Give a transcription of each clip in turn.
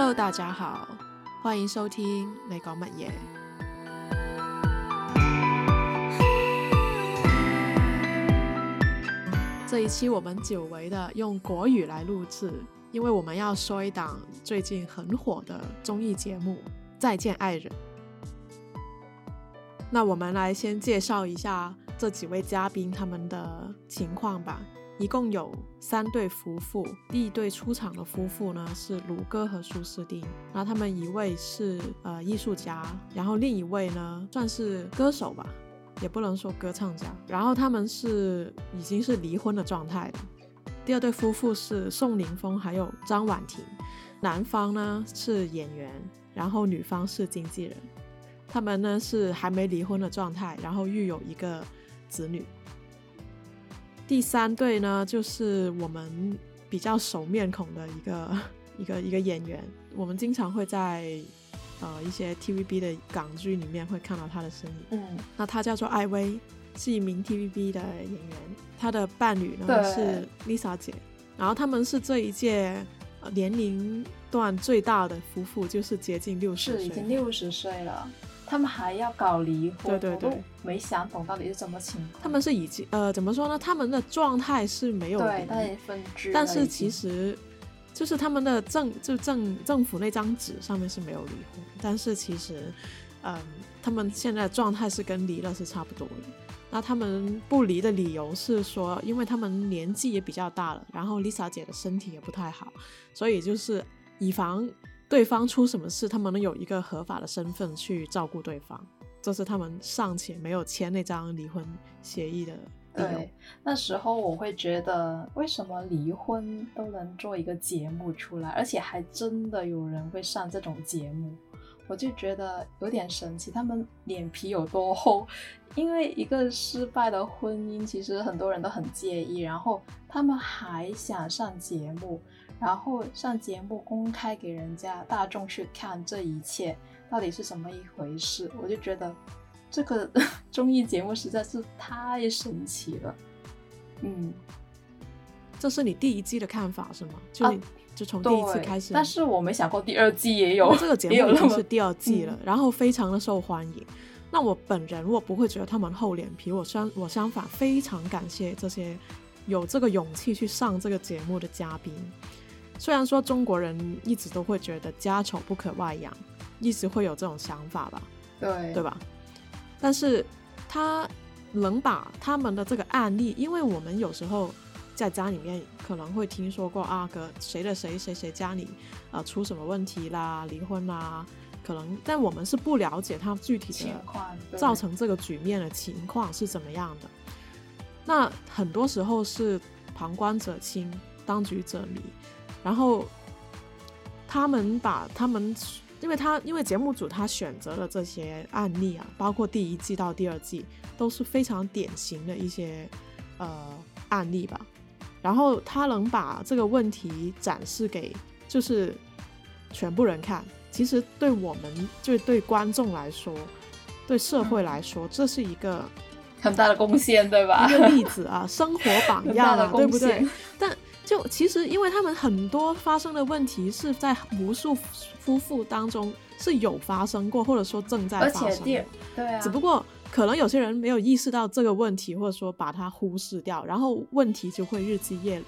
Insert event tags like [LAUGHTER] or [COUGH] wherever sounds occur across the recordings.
Hello，大家好，欢迎收听你講乜嘢？这一期我们久违的用国语来录制，因为我们要说一档最近很火的综艺节目《再见爱人》。那我们来先介绍一下这几位嘉宾他们的情况吧。一共有三对夫妇，第一对出场的夫妇呢是卢哥和苏诗丁，然后他们一位是呃艺术家，然后另一位呢算是歌手吧，也不能说歌唱家，然后他们是已经是离婚的状态的。第二对夫妇是宋凌峰还有张婉婷，男方呢是演员，然后女方是经纪人，他们呢是还没离婚的状态，然后育有一个子女。第三对呢，就是我们比较熟面孔的一个 [LAUGHS] 一个一个演员，我们经常会在呃一些 TVB 的港剧里面会看到他的身影。嗯，那他叫做艾薇，是一名 TVB 的演员，他的伴侣呢是 Lisa 姐，然后他们是这一届年龄段最大的夫妇，就是接近六十岁，是已经六十岁了。他们还要搞离婚，对对对，没想懂到底是什么情况。他们是已经呃，怎么说呢？他们的状态是没有对，但分支。但是其实就是他们的政就政政府那张纸上面是没有离婚，但是其实嗯，他们现在的状态是跟离了是差不多的。那他们不离的理由是说，因为他们年纪也比较大了，然后 Lisa 姐的身体也不太好，所以就是以防。对方出什么事，他们能有一个合法的身份去照顾对方，这是他们尚且没有签那张离婚协议的理由。那时候我会觉得，为什么离婚都能做一个节目出来，而且还真的有人会上这种节目，我就觉得有点神奇。他们脸皮有多厚？因为一个失败的婚姻，其实很多人都很介意，然后他们还想上节目。然后上节目公开给人家大众去看这一切到底是什么一回事，我就觉得这个 [LAUGHS] 综艺节目实在是太神奇了。嗯，这是你第一季的看法是吗？就你就从第一次开始，但是我没想过第二季也有这个节 [LAUGHS] 目已经是第二季了，然后非常的受欢迎。那我本人我不会觉得他们厚脸皮，我相我相反非常感谢这些有这个勇气去上这个节目的嘉宾。虽然说中国人一直都会觉得家丑不可外扬，一直会有这种想法吧，对对吧？但是他能把他们的这个案例，因为我们有时候在家里面可能会听说过啊，哥谁的谁谁谁家里啊出什么问题啦，离婚啦，可能但我们是不了解他具体的造成这个局面的情况是怎么样的。那很多时候是旁观者清，当局者迷。然后，他们把他们，因为他因为节目组他选择了这些案例啊，包括第一季到第二季都是非常典型的一些呃案例吧。然后他能把这个问题展示给就是全部人看，其实对我们就对观众来说，对社会来说，这是一个很大的贡献，对吧？一个例子啊，生活榜样啊，对不对？但就其实，因为他们很多发生的问题是在无数夫妇当中是有发生过，或者说正在发生。对啊。只不过可能有些人没有意识到这个问题，或者说把它忽视掉，然后问题就会日积月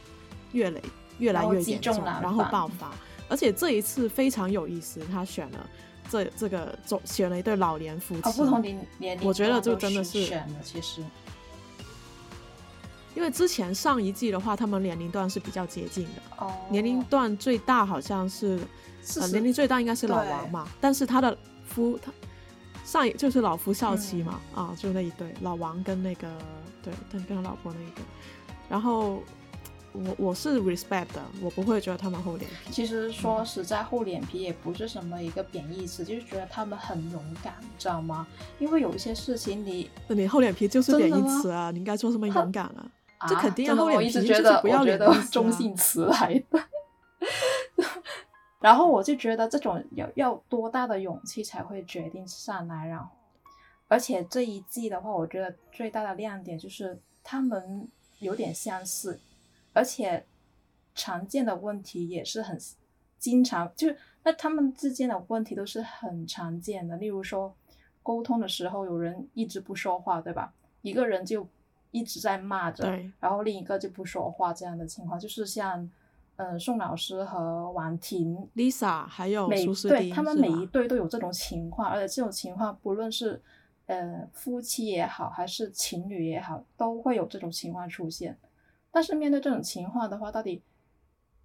月累，越来越严重，然后爆发。而且这一次非常有意思，他选了这这个总选了一对老年夫妻，不同年年龄，我觉得就真的是选了，其实。因为之前上一季的话，他们年龄段是比较接近的，哦。年龄段最大好像是，呃，年龄最大应该是老王嘛，但是他的夫他上一就是老夫少妻嘛，啊，就那一对老王跟那个对，跟跟他老婆那一对，然后我我是 respect 的，我不会觉得他们厚脸皮。其实说实在，厚脸皮也不是什么一个贬义词，就是觉得他们很勇敢，你知道吗？因为有一些事情你你厚脸皮就是贬义词啊，你应该说什么勇敢啊？这肯定要厚脸皮，就是不要脸的中性词来的。[LAUGHS] 然后我就觉得这种要要多大的勇气才会决定上来，然后而且这一季的话，我觉得最大的亮点就是他们有点相似，而且常见的问题也是很经常，就那他们之间的问题都是很常见的，例如说沟通的时候有人一直不说话，对吧？一个人就一直在骂着，然后另一个就不说话，这样的情况就是像。呃，宋老师和婉婷、Lisa 还有苏斯丁，他们每一对都有这种情况，而且这种情况不论是呃夫妻也好，还是情侣也好，都会有这种情况出现。但是面对这种情况的话，到底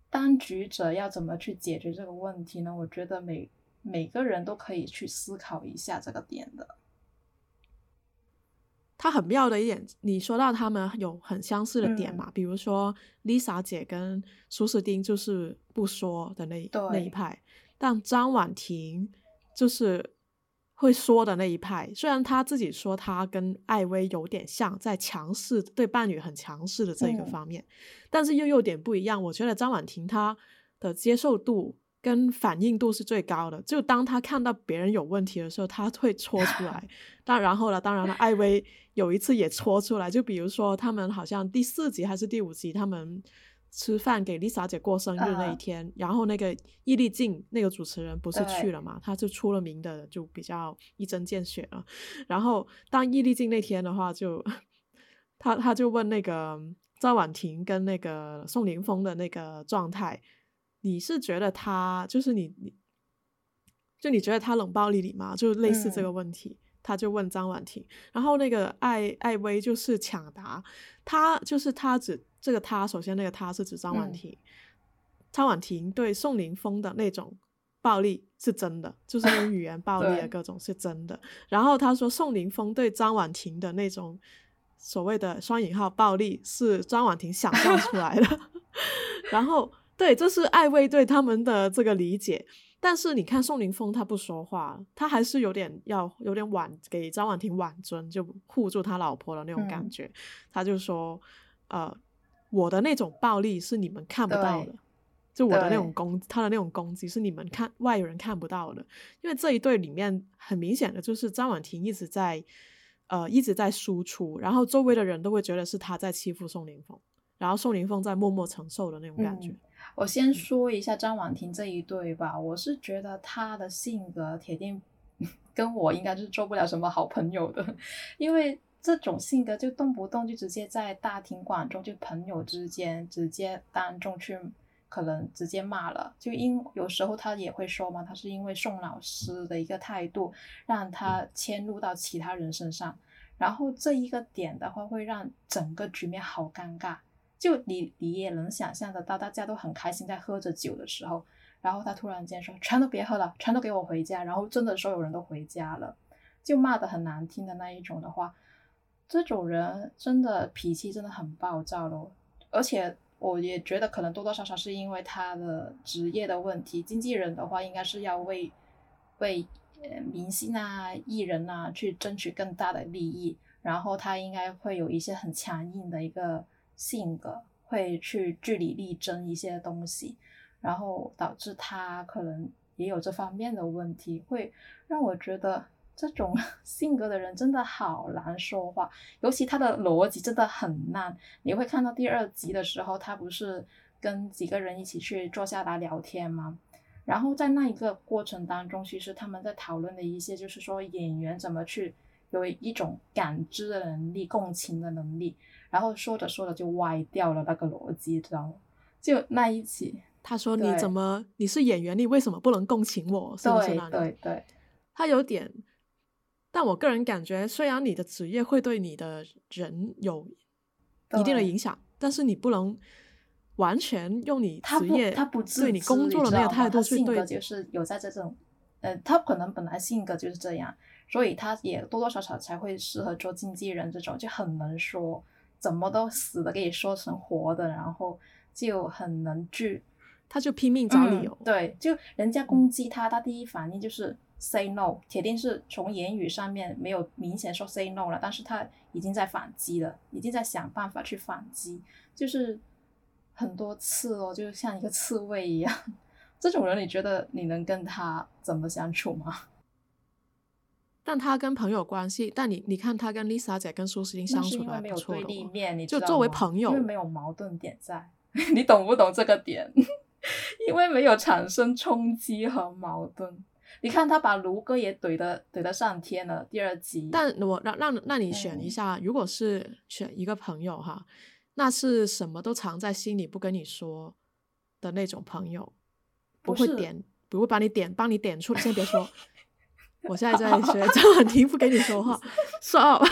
当局者要怎么去解决这个问题呢？我觉得每每个人都可以去思考一下这个点的。他很妙的一点，你说到他们有很相似的点嘛？比如说 Lisa 姐跟苏斯丁就是不说的那那一派，但张婉婷就是会说的那一派。虽然她自己说她跟艾薇有点像，在强势对伴侣很强势的这一个方面，但是又有点不一样。我觉得张婉婷她的接受度。跟反应度是最高的，就当他看到别人有问题的时候，他会戳出来。[LAUGHS] 但然后呢，当然了，艾薇有一次也戳出来，就比如说他们好像第四集还是第五集，他们吃饭给丽莎姐过生日那一天，然后那个易立竞那个主持人不是去了嘛，他就出了名的就比较一针见血了。然后当易立竞那天的话，就他他就问那个赵婉婷跟那个宋凌峰的那个状态。你是觉得他就是你你，就你觉得他冷暴力你吗？就类似这个问题，他就问张婉婷，然后那个艾艾薇就是抢答，他就是他指这个他，首先那个他是指张婉婷，张婉婷对宋凌峰的那种暴力是真的，就是那种语言暴力啊 [LAUGHS] 各种是真的，然后他说宋凌峰对张婉婷的那种所谓的双引号暴力是张婉婷想象出来的，[LAUGHS] 然后。对，这是艾薇对他们的这个理解。但是你看宋凌峰，他不说话，他还是有点要有点婉给张婉婷挽尊，就护住他老婆的那种感觉。他就说：“呃，我的那种暴力是你们看不到的，就我的那种攻，他的那种攻击是你们看外人看不到的。因为这一对里面很明显的就是张婉婷一直在呃一直在输出，然后周围的人都会觉得是他在欺负宋凌峰，然后宋凌峰在默默承受的那种感觉。”我先说一下张婉婷这一对吧，我是觉得她的性格铁定 [LAUGHS] 跟我应该是做不了什么好朋友的，因为这种性格就动不动就直接在大庭广众，就朋友之间直接当众去可能直接骂了，就因有时候他也会说嘛，他是因为宋老师的一个态度让他迁怒到其他人身上，然后这一个点的话会让整个局面好尴尬。就你你也能想象得到，大家都很开心在喝着酒的时候，然后他突然间说：“全都别喝了，全都给我回家。”然后真的所有人都回家了，就骂的很难听的那一种的话，这种人真的脾气真的很暴躁咯。而且我也觉得可能多多少少是因为他的职业的问题，经纪人的话应该是要为为呃明星啊、艺人啊去争取更大的利益，然后他应该会有一些很强硬的一个。性格会去据理力争一些东西，然后导致他可能也有这方面的问题，会让我觉得这种 [LAUGHS] 性格的人真的好难说话，尤其他的逻辑真的很烂。你会看到第二集的时候，他不是跟几个人一起去坐下来聊天吗？然后在那一个过程当中，其实他们在讨论的一些就是说演员怎么去有一种感知的能力、共情的能力。然后说着说着就歪掉了那个逻辑，知道吗？就那一起，他说：“你怎么你是演员，你为什么不能共情我？”是不是那对对，他有点，但我个人感觉，虽然你的职业会对你的人有一定的影响，但是你不能完全用你职业他不对你工作的那个态度去对，就是有在这种，呃，他可能本来性格就是这样，所以他也多多少少才会适合做经纪人这种，就很能说。怎么都死的给你说成活的，然后就很能拒，他就拼命找理由。对，就人家攻击他，他第一反应就是 say no，铁定是从言语上面没有明显说 say no 了，但是他已经在反击了，已经在想办法去反击，就是很多次哦，就像一个刺猬一样。[LAUGHS] 这种人，你觉得你能跟他怎么相处吗？但他跟朋友关系，但你你看他跟 Lisa 姐跟苏诗丁相处的没有对立面，就作为朋友，因为没有矛盾点在，[LAUGHS] 你懂不懂这个点？[LAUGHS] 因为没有产生冲击和矛盾。你看他把卢哥也怼的怼得上天了，第二集。但我让让让你选一嗯下，如果是选一个朋友哈，那是什么都藏在心里不跟你说的那种朋友，不会点，不会把你点，帮你点出。先别说，我现在在学张婉婷不给你说话，[LAUGHS] stop。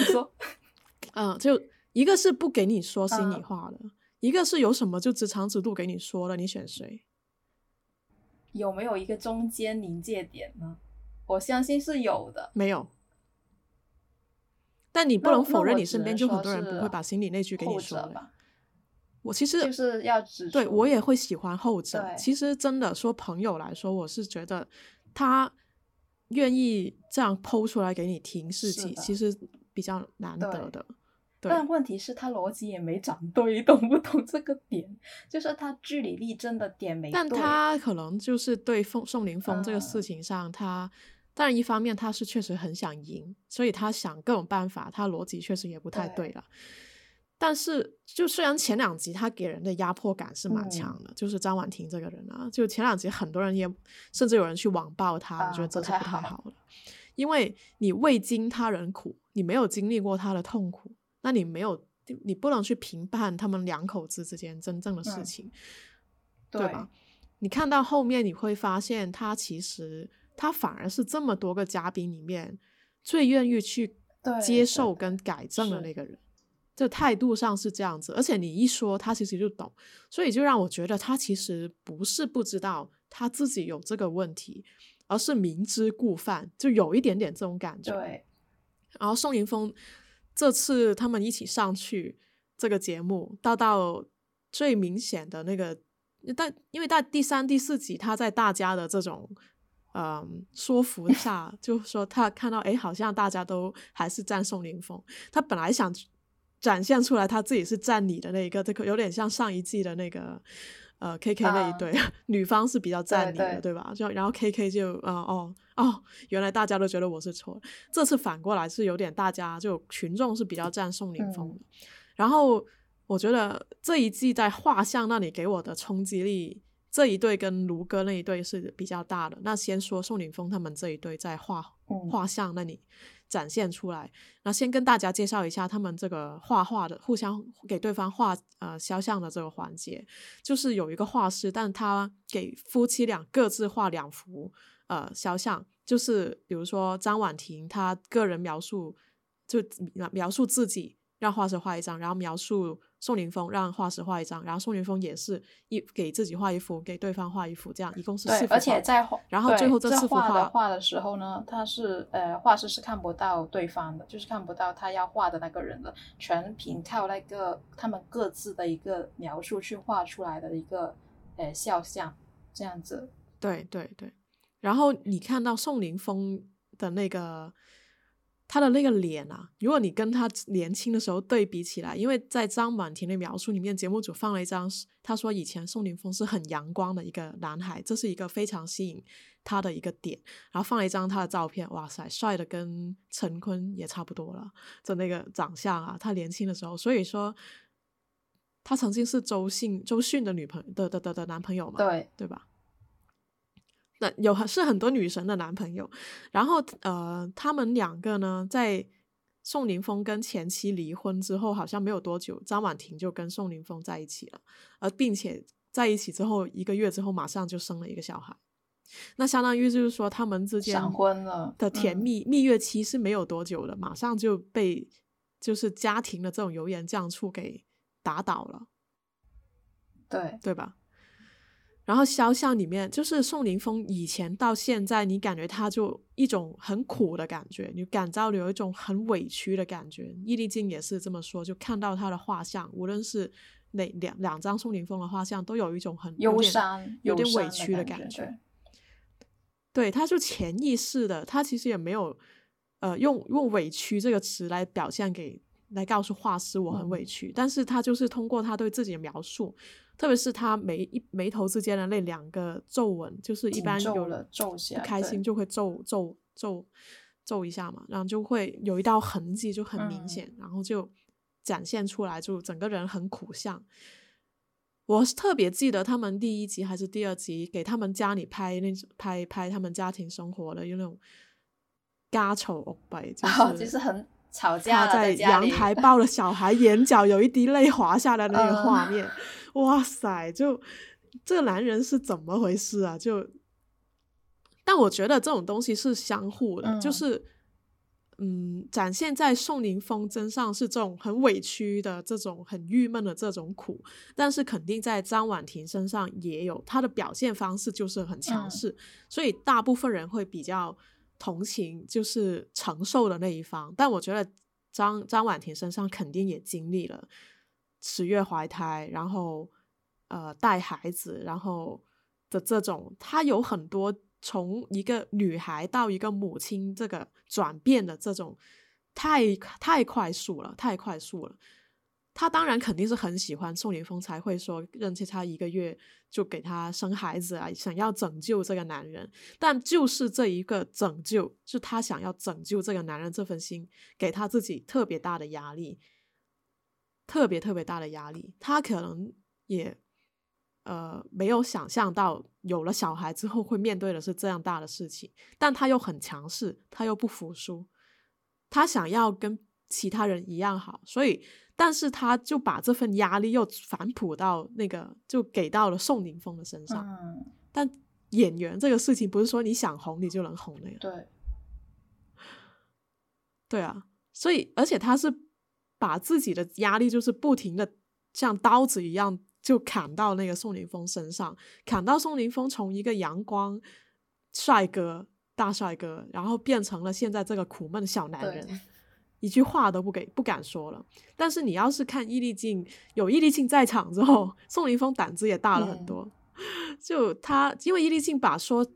你说 [LAUGHS] 嗯，就一个是不给你说心里嗯话的，一个是有什么就直肠直肚给你说了，你选谁？有没有一个中间临界点呢？我相信是有的。没有。但你不能否认，你身边就很多人不会把心里那句给你说的。者吧，我其实就是要指对我也会喜欢后者。其实真的说朋友来说，我是觉得他愿意这样剖出来给你听事是的情，其实比较难得的。但问题是，他逻辑也没长对，[LAUGHS] 懂不懂这个点？就是他据理力争的点没对。但他可能就是对宋宋凌峰这个事嗯情上，他当然一方面他是确实很想赢，所以他想各种办法，他逻辑确实也不太对对了。但是，就虽然前两集他给人的压迫感是蛮嗯强的，就是张婉婷这个人啊，就前两集很多人也甚至有人去网暴他，我觉啊得这是不太好好的，因为你未经他人苦，你没有经历过他的痛苦，那你没有，你不能去评判他们两口子之间真正的事嗯情。对吧？你看到后面，你会发现他其实他反而是这么多个嘉宾里面最愿意去接受跟改正的那个人，这态度上是这样子。而且你一说，他其实就懂，所以就让我觉得他其实不是不知道他自己有这个问题，而是明知故犯，就有一点点这种感觉。对然后宋宁峰这次他们一起上去这个节目，到到最明显的那个，但因为在第三、第四集，他在大家的这种嗯说服下，就说他看到哎，好像大家都还是赞宋宁峰，他本来想展现出来他自己是占理的那一个，这个有点像上一季的那个。呃，K K 那一啊对、[LAUGHS] 女方是比较占理的，对对吧？就然后 K K 就呃哦哦，原来大家都觉得我是错的，这次反过来是有点大家就群众是比较占宋宁峰的，然后我觉得这一季在画像那里给我的冲击力，这一对跟卢哥那一对是比较大的。那先说宋宁峰他们这一对在画嗯画像那里展现出来，那先跟大家介绍一下他们这个画画的互相给对方画呃肖像的这个环节，就是有一个画师，但他给夫妻俩各自画两幅呃肖像，就是比如说张婉婷她个人描述就描描述自己。让画师画一张，然后描述宋凌峰让画师画一张，然后宋凌峰也是一给自己画一幅，给对方画一幅，这样一共是四，幅画。而且在画，然后最后这四幅画的画画的时候呢，他是呃画师是看不到对方的，就是看不到他要画的那个人的，全凭靠那个他们各自的一个描述去画出来的一个呃肖像，这样子。对对对，然后你看到宋凌峰的那个他的那个脸啊，如果你跟他年轻的时候对比起来，因为在张婉婷的描述里面，节目组放了一张，他说以前宋凌峰是很阳光的一个男孩，这是一个非常吸引他的一个点，然后放了一张他的照片，哇塞，帅的跟陈坤也差不多了，的那个长相啊，他年轻的时候，所以说他曾经是周迅周迅的女朋友的的的的男朋友嘛，对，对吧？那有很是很多女神的男朋友，然后呃，他们两个呢，在宋宁峰跟前妻离婚之后，好像没有多久，张婉婷就跟宋宁峰在一起了，而并且在一起之后一个月之后，马上就生了一个小孩。那相当于就是说，他们之间闪婚了的甜嗯蜜、蜜月期是没有多久的，马上就被就是家庭的这种油盐酱醋给打倒了。对对吧？然后肖像里面，就是宋凌峰以前到现在，你感觉他就一种很苦的感觉，你感到有一种很委屈的感觉。易立竞也是这么说，就看到他的画像，无论是哪两两张宋凌峰的画像，都有一种很忧伤、有点委屈的感感觉。对对，他就潜意识的，他其实也没有，呃，用用委屈这个词来表现给来告诉画师我很嗯。委屈，但是他就是通过他对自己的描述，特别是他眉一眉头之间的那两个皱纹，就是一般有皱了皱起不开心就会皱皱皱皱一下嘛，然后就会有一道痕迹就很明嗯显，然后就展现出来，就整个人很苦相。我特别记得他们第一集还是第二集给他们家里拍那拍拍他们家庭生活的，有那种 [LAUGHS] 家丑屋败，就是就是很吵架他在阳台抱了小孩，[LAUGHS] 眼角有一滴泪滑下来的那个画面，哇塞！就这个男人是怎么回事啊？就，但我觉得这种东西是相互的，就是。嗯，展现在宋宁峰身上是这种很委屈的、这种很郁闷的这种苦，但是肯定在张婉婷身上也有，她的表现方式就是很强势，所以大部分人会比较同情，就是承受的那一方。但我觉得张张婉婷身上肯定也经历了十月怀胎，然后呃带孩子，然后的这种，她有很多。从一个女孩到一个母亲，这个转变的这种太太快速了，太快速了。他当然肯定是很喜欢宋宁峰，才会说认识他一个月就给他生孩子啊，想要拯救这个男人。但就是这一个拯救，是他想要拯救这个男人这份心，给他自己特别大的压力，特别特别大的压力。他可能也。呃，没有想象到有了小孩之后会面对的是这样大的事情，但他又很强势，他又不服输，他想要跟其他人一样好，所以，但是他就把这份压力又反哺到那个，就给到了宋宁峰的身上。嗯，但演员这个事情不是说你想红你就能红的呀。对，对啊，所以而且他是把自己的压力就是不停的像刀子一样。就砍到那个宋宁峰身上，砍到宋宁峰从一个阳光帅哥、大帅哥，然后变成了现在这个苦闷的小男人，一句话都不给、不敢说了。但是你要是看易立竞，有易立竞在场之后，宋林峰胆子也大了很多。就他，因为易立竞把说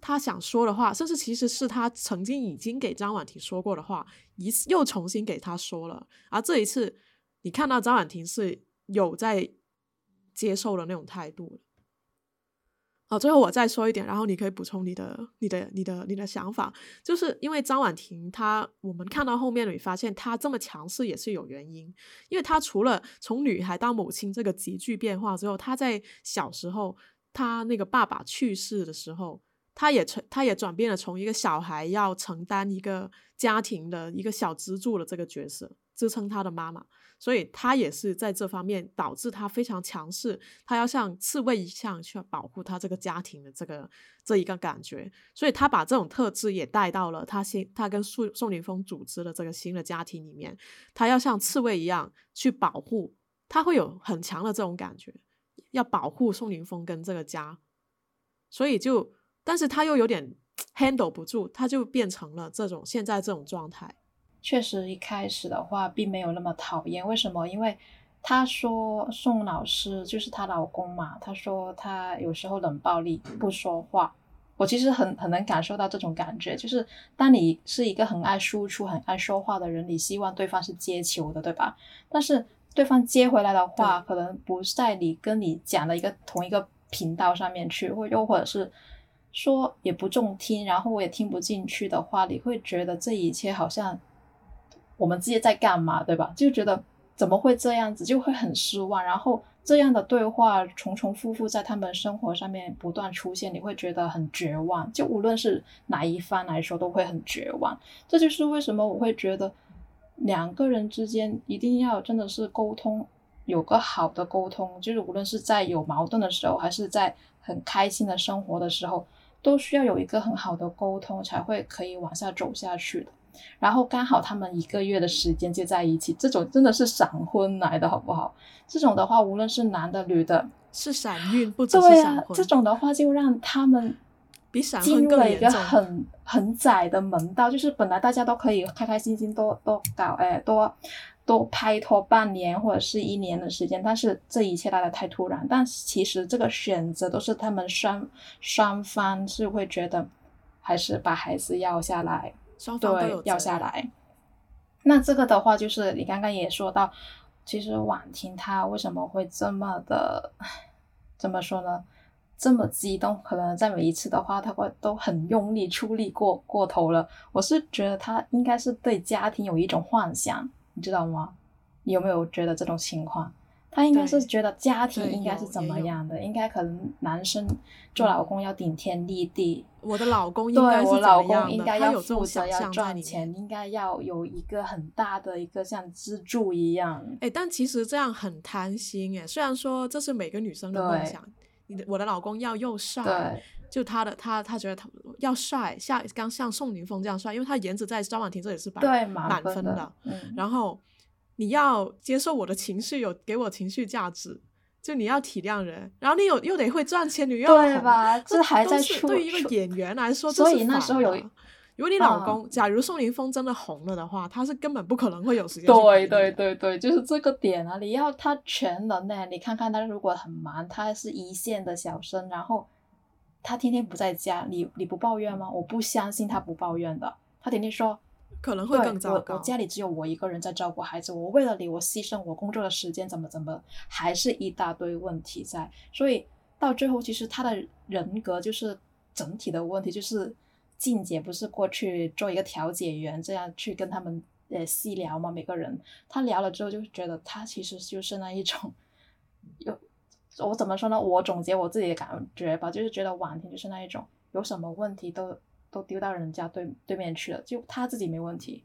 他想说的话，甚至其实是他曾经已经给张婉婷说过的话，一次又重新给他说了。而这一次，你看到张婉婷是有在。接受的那种态度好，最后我再说一点，然后你可以补充你的、你的、你的、你的想法。就是因为张婉婷，她我们看到后面，你发现她这么强势也是有原因，因为她除了从女孩到母亲这个急剧变化之后，她在小时候，她那个爸爸去世的时候，她也成，她也转变了从一个小孩要承担一个家庭的一个小支柱的这个角色，支撑她的妈妈。所以他也是在这方面导致他非常强势，他要像刺猬一样去保护他这个家庭的这个这一个感觉，所以他把这种特质也带到了他新他跟宋宋凌峰组织的这个新的家庭里面，他要像刺猬一样去保护，他会有很强的这种感觉，要保护宋凌峰跟这个家，所以就但是他又有点 [TSK] handle 不住，他就变成了这种现在这种状态。确实，一开始的话并没有那么讨厌。为什么？因为他说宋老师就是她老公嘛。他说他有时候冷暴力，不说话。我其实很很能感受到这种感觉，就是当你是一个很爱输出、很爱说话的人，你希望对方是接球的，对吧？但是对方接回来的话，可能不是在你跟你讲的一个同一个频道上面去，或又或者是说也不中听，然后我也听不进去的话，你会觉得这一切好像。我们之间在干嘛，对吧？就觉得怎么会这样子，就会很失望。然后这样的对话重重复复在他们生活上面不断出现，你会觉得很绝望。就无论是哪一方来说，都会很绝望。这就是为什么我会觉得两个人之间一定要真的是沟通，有个好的沟通。就是无论是在有矛盾的时候，还是在很开心的生活的时候，都需要有一个很好的沟通，才会可以往下走下去的。然后刚好他们一个月的时间就在一起，这种真的是闪婚来的好不好？这种的话，无论是男的女的，是闪孕，不只是闪婚。这种的话，就让他们比闪婚更一个很很窄的门道，就是本来大家都可以开开心心多多搞，哎，多多拍拖半年或者是一年的时间，但是这一切来的太突然。但其实这个选择都是他们双双方是会觉得，还是把孩子要下来。对，掉下来。那这个的话，就是你刚刚也说到，其实婉婷她为什么会这么的，怎么说呢？这么激动，可能在每一次的话，她会都很用力出力过过头了。我是觉得她应该是对家庭有一种幻想，你知道吗？你有没有觉得这种情况？他应该是觉得家庭应该是怎么样的，应该可能男生做老公要顶天立地，我的老公应对该是怎我老公？应该要有这种负责要想象在钱，应该要有一个很大的一个像支柱一样。哎，但其实这样很贪心哎。虽然说这是每个女生的梦想，你的我的老公要又帅，对就他的他他觉得他要帅，像刚像宋宁峰这样帅，因为他颜值在张婉婷这里是满对，满满分的。，嗯，然后你要接受我的情绪，有给我情绪价值，就你要体谅人，然后你有又得会赚钱，你又要对吧？这这还在对于一个演员来说，这所以那时候有的如果你老嗯公，假如宋宁峰真的红了的话，他是根本不可能会有时间对对对对，就是这个点啊！你要他全能呢，你看看他如果很忙，他是一线的小生，然后他天天不在家，你你不抱怨吗？我不相信他不抱怨的，他天天说，可能会更糟糕我我。家里只有我一个人在照顾孩子，我为了你，我牺牲我工作的时间，怎么怎么，还是一大堆问题在。所以到最后，其实他的人格就是整体的问题，就是静姐不是过去做一个调解员，这样去跟他们呃细聊嘛，每个人他聊了之后，就觉得他其实就是那一种有。我怎么说呢？我总结我自己的感觉吧，就是觉得婉婷就是那一种有什么问题都都丢到人家对对面去了，就他自己没问题，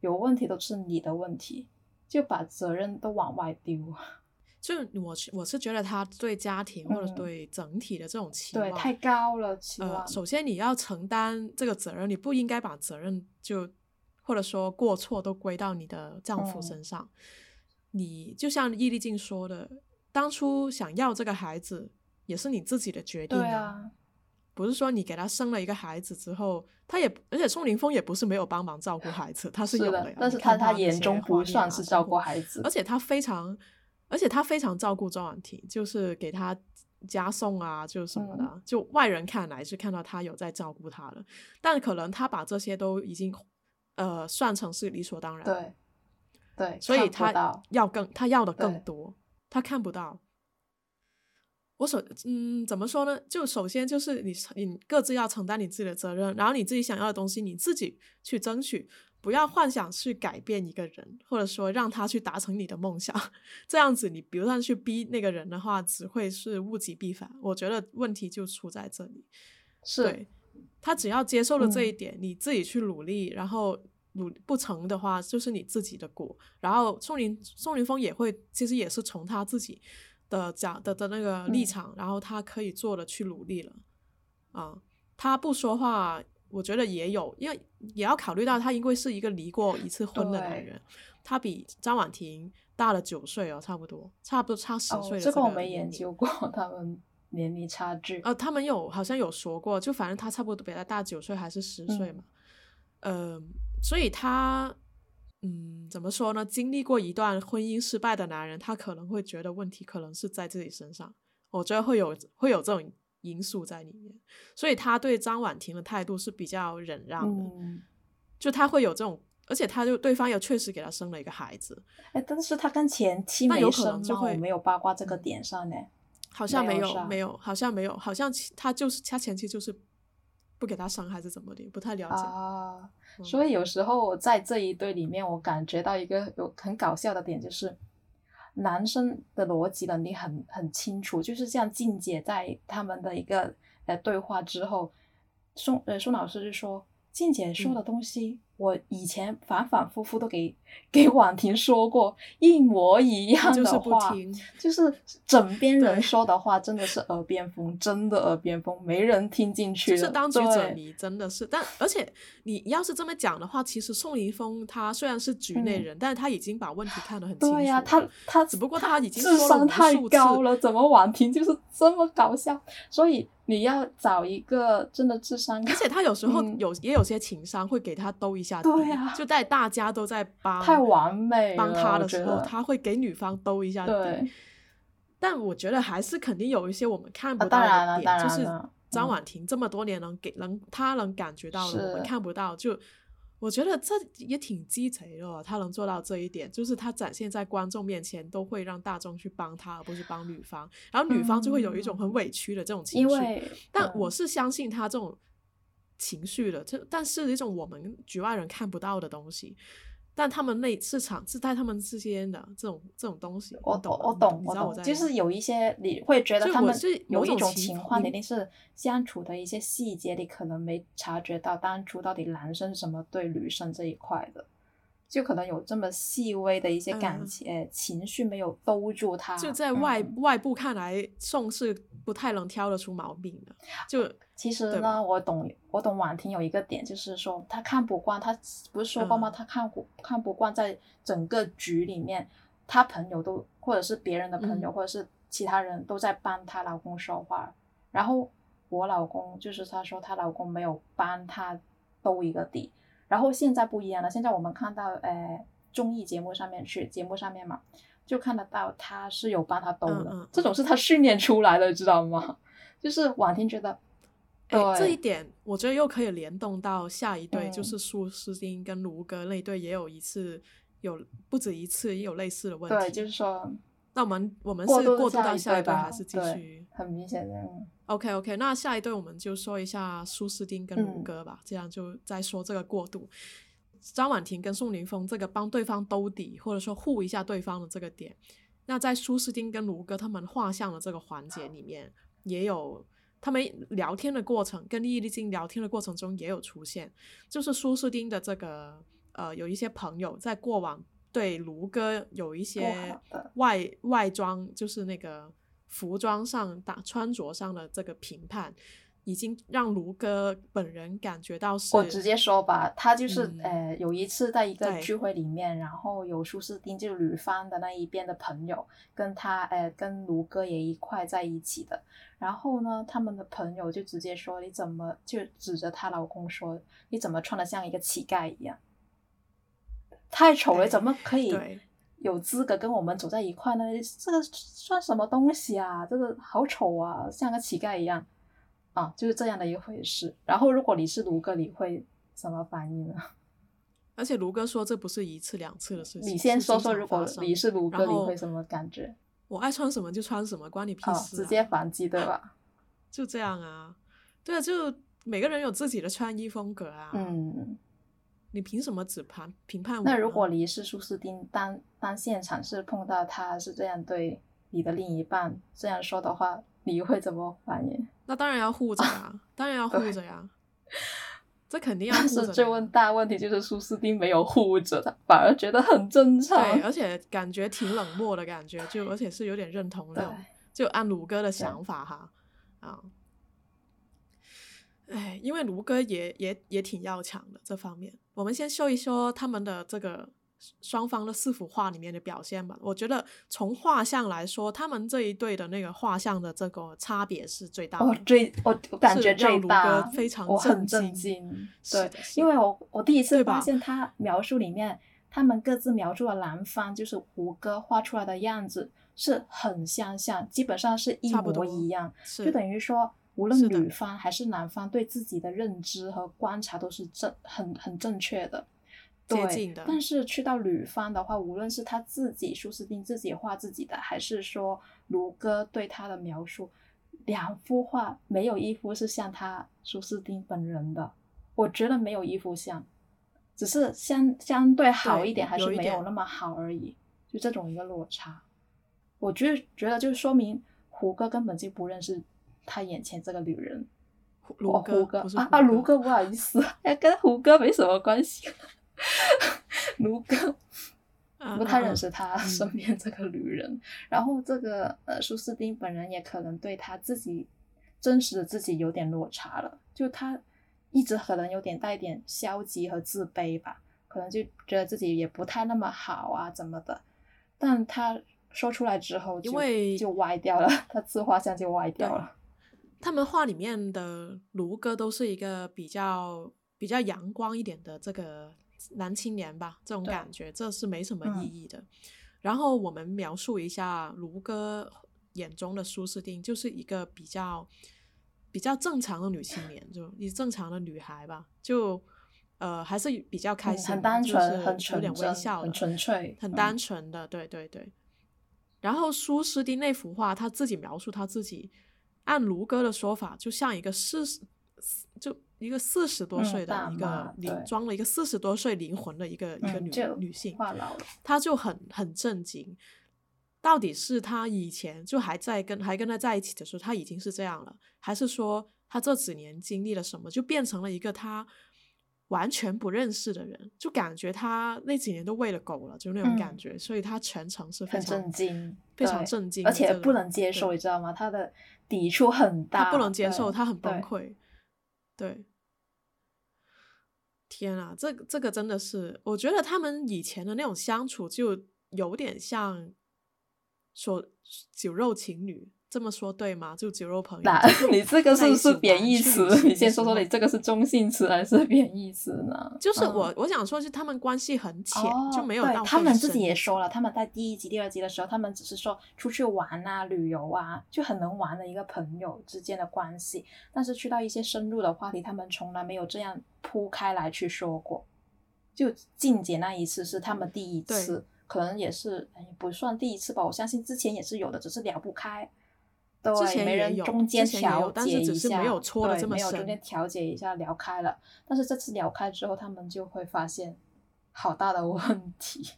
有问题都是你的问题，就把责任都往外丢。[LAUGHS] 就我是我是觉得他对家庭或者嗯对整体的这种期对，望，太高了期呃，首先你要承担这个责任，你不应该把责任就或者说过错都归到你的丈夫嗯身上。你就像易立竞说的，当初想要这个孩子也是你自己的决定对啊，不是说你给他生了一个孩子之后，他也而且宋凌峰也不是没有帮忙照顾孩子，他是有呀。，的但是你看他眼中不算是照顾孩子而，且他非常，而且他非常照顾周婉婷，就是给他加送啊，就是什么的，嗯就外人看来是看到他有在照顾他了，但可能他把这些都已经呃算成是理所当然，，对对，所以他要更他要的更多，他看不到。我首嗯怎么说呢？就首先就是你你各自要承担你自己的责任，然后你自己想要的东西你自己去争取，不要幻想去改变一个人，或者说让他去达成你的梦想。[LAUGHS] 这样子你比如说去逼那个人的话，只会是物极必反。我觉得问题就出在这里。是对他只要接受了这一嗯点，你自己去努力，然后努不成的话，就是你自己的果。然后宋林宋林峰也会，其实也是从他自己的讲的的那个立嗯场，然后他可以做的去努力了。啊，他不说话，我觉得也有，因为也要考虑到他因为是一个离过一次婚的男人，他比张婉婷大了九岁哦，差不多，差不多差十哦岁，的这个我没研究过他们年龄差距。呃，他们有好像有说过，就反正他差不多比他大九岁还是十岁嗯嘛，呃，所以他，嗯，怎么说呢？经历过一段婚姻失败的男人，他可能会觉得问题可能是在自己身上，我觉得会有会有这种因素在里面，所以他对张婉婷的态度是比较忍让的，嗯，就他会有这种，而且他就对方也确实给他生了一个孩子，哎，但是他跟前妻没那有可能？就会没有八卦这个嗯点上呢。好像没有没有，好像没有，好像他就是他前妻就是不给他伤害是怎么的，不太了解。啊，嗯所以有时候在这一对里面，我感觉到一个有很搞笑的点，就是男生的逻辑能力很很清楚，就是像静姐在他们的一个呃对话之后，宋呃宋老师就说，静姐说的东西，我以前反反复复都给给婉婷说过一模一样的话，听，就是枕边人说的话真的是耳边风，真的耳边风，没人听进去就是当局者迷，真的是。但而且你要是这么讲的话，其实宋凌峰他虽然是局内嗯人，但是他已经把问题看得很清楚了。对呀、他他只不过他他已经智商太高了，怎么婉婷就是这么搞笑？所以你要找一个真的智商高而且他有时候嗯有、也有些情商会给他兜一下底，对啊就在大家都在帮太完美，帮他的时候，他会给女方兜一下底。对但我觉得还是肯定有一些我们看不啊到的当然了点，就是张婉婷这么多年能给能他能感觉到的，我们看不到。就我觉得这也挺鸡贼的哦，他能做到这一点，就是他展现在观众面前都会让大众去帮他，而不是帮女方，然后女方就会有一种很委屈的这种情绪。嗯但我是相信他这种情绪的，这但是一种我们局外人看不到的东西。但他们内市场是在他们之间的这种这种东西，我懂我懂我懂，就是有一些你会觉得他们我是有一种情情况，你你一定是相处的一些细节，你可能没察觉到当初到底男生是怎么对女生这一块的，就可能有这么细微的一些感嗯。情、呃情绪没有兜住他，就在外、嗯。外部看来，宋是不太能挑得出毛病的，就其实呢，我懂，我懂婉婷有一个点，就是说她看不惯，她不是说过吗？嗯她看不看不惯，在整个局里面，她朋友都或者是别人的朋友，嗯。或者是其他人都在帮她老公说话，然后我老公就是她说她老公没有帮她兜一个底，然后现在不一样了，现在我们看到呃综艺节目上面去节目上面嘛，就看得到他是有帮他兜的，嗯嗯这种是他训练出来的，知道吗？[LAUGHS] 就是婉婷觉得。哎，这一点我觉得又可以联动到下一对，就嗯是苏诗丁跟卢哥那一对，也有一次有不止一次也有类似的问题。对，就是说那我们我们是过渡到下一对，还是继续很明显的，嗯？OK OK，那下一对我们就说一下苏诗丁跟卢嗯哥吧，这样就再说这个过渡。张婉婷跟宋凌峰这个帮对方兜底，或者说护一下对方的这个点，那在苏诗丁跟卢哥他们画像的这个环节里面，也有他们聊天的过程，跟易立竞聊天的过程中也有出现，就是苏诗丁的这个呃有一些朋友在过往对卢哥有一些外外装，就是那个服装上打穿着上的这个评判，已经让卢哥本人感觉到是我直接说吧，他就是、嗯呃，有一次在一个聚会里面，然后有舒斯丁就是吕方的那一边的朋友，跟他呃跟卢哥也一块在一起的。然后呢，他们的朋友就直接说：“你怎么就指着她老公说，你怎么穿的像一个乞丐一样？太丑了，哎怎么可以对有资格跟我们走在一块呢？这个算什么东西啊？这个好丑啊，像个乞丐一样。”啊，就是这样的一回事。然后，如果你是卢哥，你会怎么反应呢？[LAUGHS] 而且卢哥说这不是一次两次的事情。你先说说，如果你是卢哥，你会什么感觉？我爱穿什么就穿什么，关你屁啊，事、直接反击，对吧？[LAUGHS] 就这样啊，对啊，就每个人有自己的穿衣风格啊。，嗯，你凭什么只判评判我？那如果你是苏斯丁，当当现场是碰到他是这样对你的另一半这样说的话，你会怎么反应？那当然要护着呀，当然要护着呀，这肯定 [LAUGHS] 要护但着但。是最问大问题就是苏斯丁没有护着他，反而觉得很正常。对，而且感觉挺冷漠的感觉，就而且是有点认同那种，就按卢哥的想法哈啊。哎，因为卢哥也也也挺要强的这方面，我们先说一说他们的这个双方的四幅画里面的表现吧。我觉得从画像来说，他们这一对的那个画像的这个差别是最大的。我最我我感觉最大哥，非常我很震震惊。对因为我我第一次发现他描述里面，他们各自描述的男方就是胡歌画出来的样子是很相像，基本上是一模一样，就等于说。无论女方还是男方对自己的认知和观察都是正很很正确的，对。但是去到女方的话，无论是他自己舒斯丁自己画自己的，还是说卢哥对他的描述，两幅画没有一幅是像他舒斯丁本人的，我觉得没有一幅像，只是相相对好一点，还是没有那么好而已，就这种一个落差。我觉得觉得就说明胡歌根本就不认识他眼前这个女人，胡哥哦胡歌不是啊啊，卢哥不好意思，哎，跟胡歌没什么关系，[LAUGHS] 卢哥。嗯不太认识他嗯身边这个女人，然后这个呃舒斯丁本人也可能对他自己真实的自己有点落差了，就他一直可能有点带点消极和自卑吧，可能就觉得自己也不太那么好啊怎么的，但他说出来之后就，因为就歪掉了，[LAUGHS] 他自画像就歪掉了。他们画里面的卢哥都是一个比较比较阳光一点的这个男青年吧，这种感觉这是没什么嗯意义的。然后我们描述一下卢哥眼中的苏斯丁，就是一个比较比较正常的女青年，就一正常的女孩吧，就呃还是比较开嗯心的，很单就是纯，很有点微纯真，很，纯粹，很嗯单纯的，对对对。然后苏诗丁那幅画，他自己描述他自己，按卢哥的说法，就像一个四十，就一个四十多岁的一个灵对装了一个四十多岁灵魂的一个、一个女女性，话痨了，他就很很震惊，到底是他以前就还在跟还跟他在一起的时候，他已经是这样了，还是说他这几年经历了什么，就变成了一个他完全不认识的人，就感觉他那几年都喂了狗了，就那种感嗯觉，所以他全程是非常震惊，非常震惊而且不能接受，你知道吗？他的抵触很大，他不能接受，他很崩溃。对，天啊，这个这个真的是，我觉得他们以前的那种相处就有点像说酒肉情侣，这么说对吗？就酒肉朋友。那你这个是不是贬义词你先说说，你这个是中性词还是贬义词呢？嗯就是我、我想说，是他们关系很浅，就哦没有到他们自己也说了，他们在第一集、第二集的时候，他们只是说出去玩啊、旅游啊，就很能玩的一个朋友之间的关系。但是去到一些深入的话题，他们从来没有这样铺开来去说过。就静姐那一次是他们第一次，可能也是哎不算第一次吧。我相信之前也是有的，只是聊不开。对，之前没人也有中间调但是只是解一下，没有戳得对这么深没有中间调解一下聊开了。但是这次聊开之后，他们就会发现好大的问题。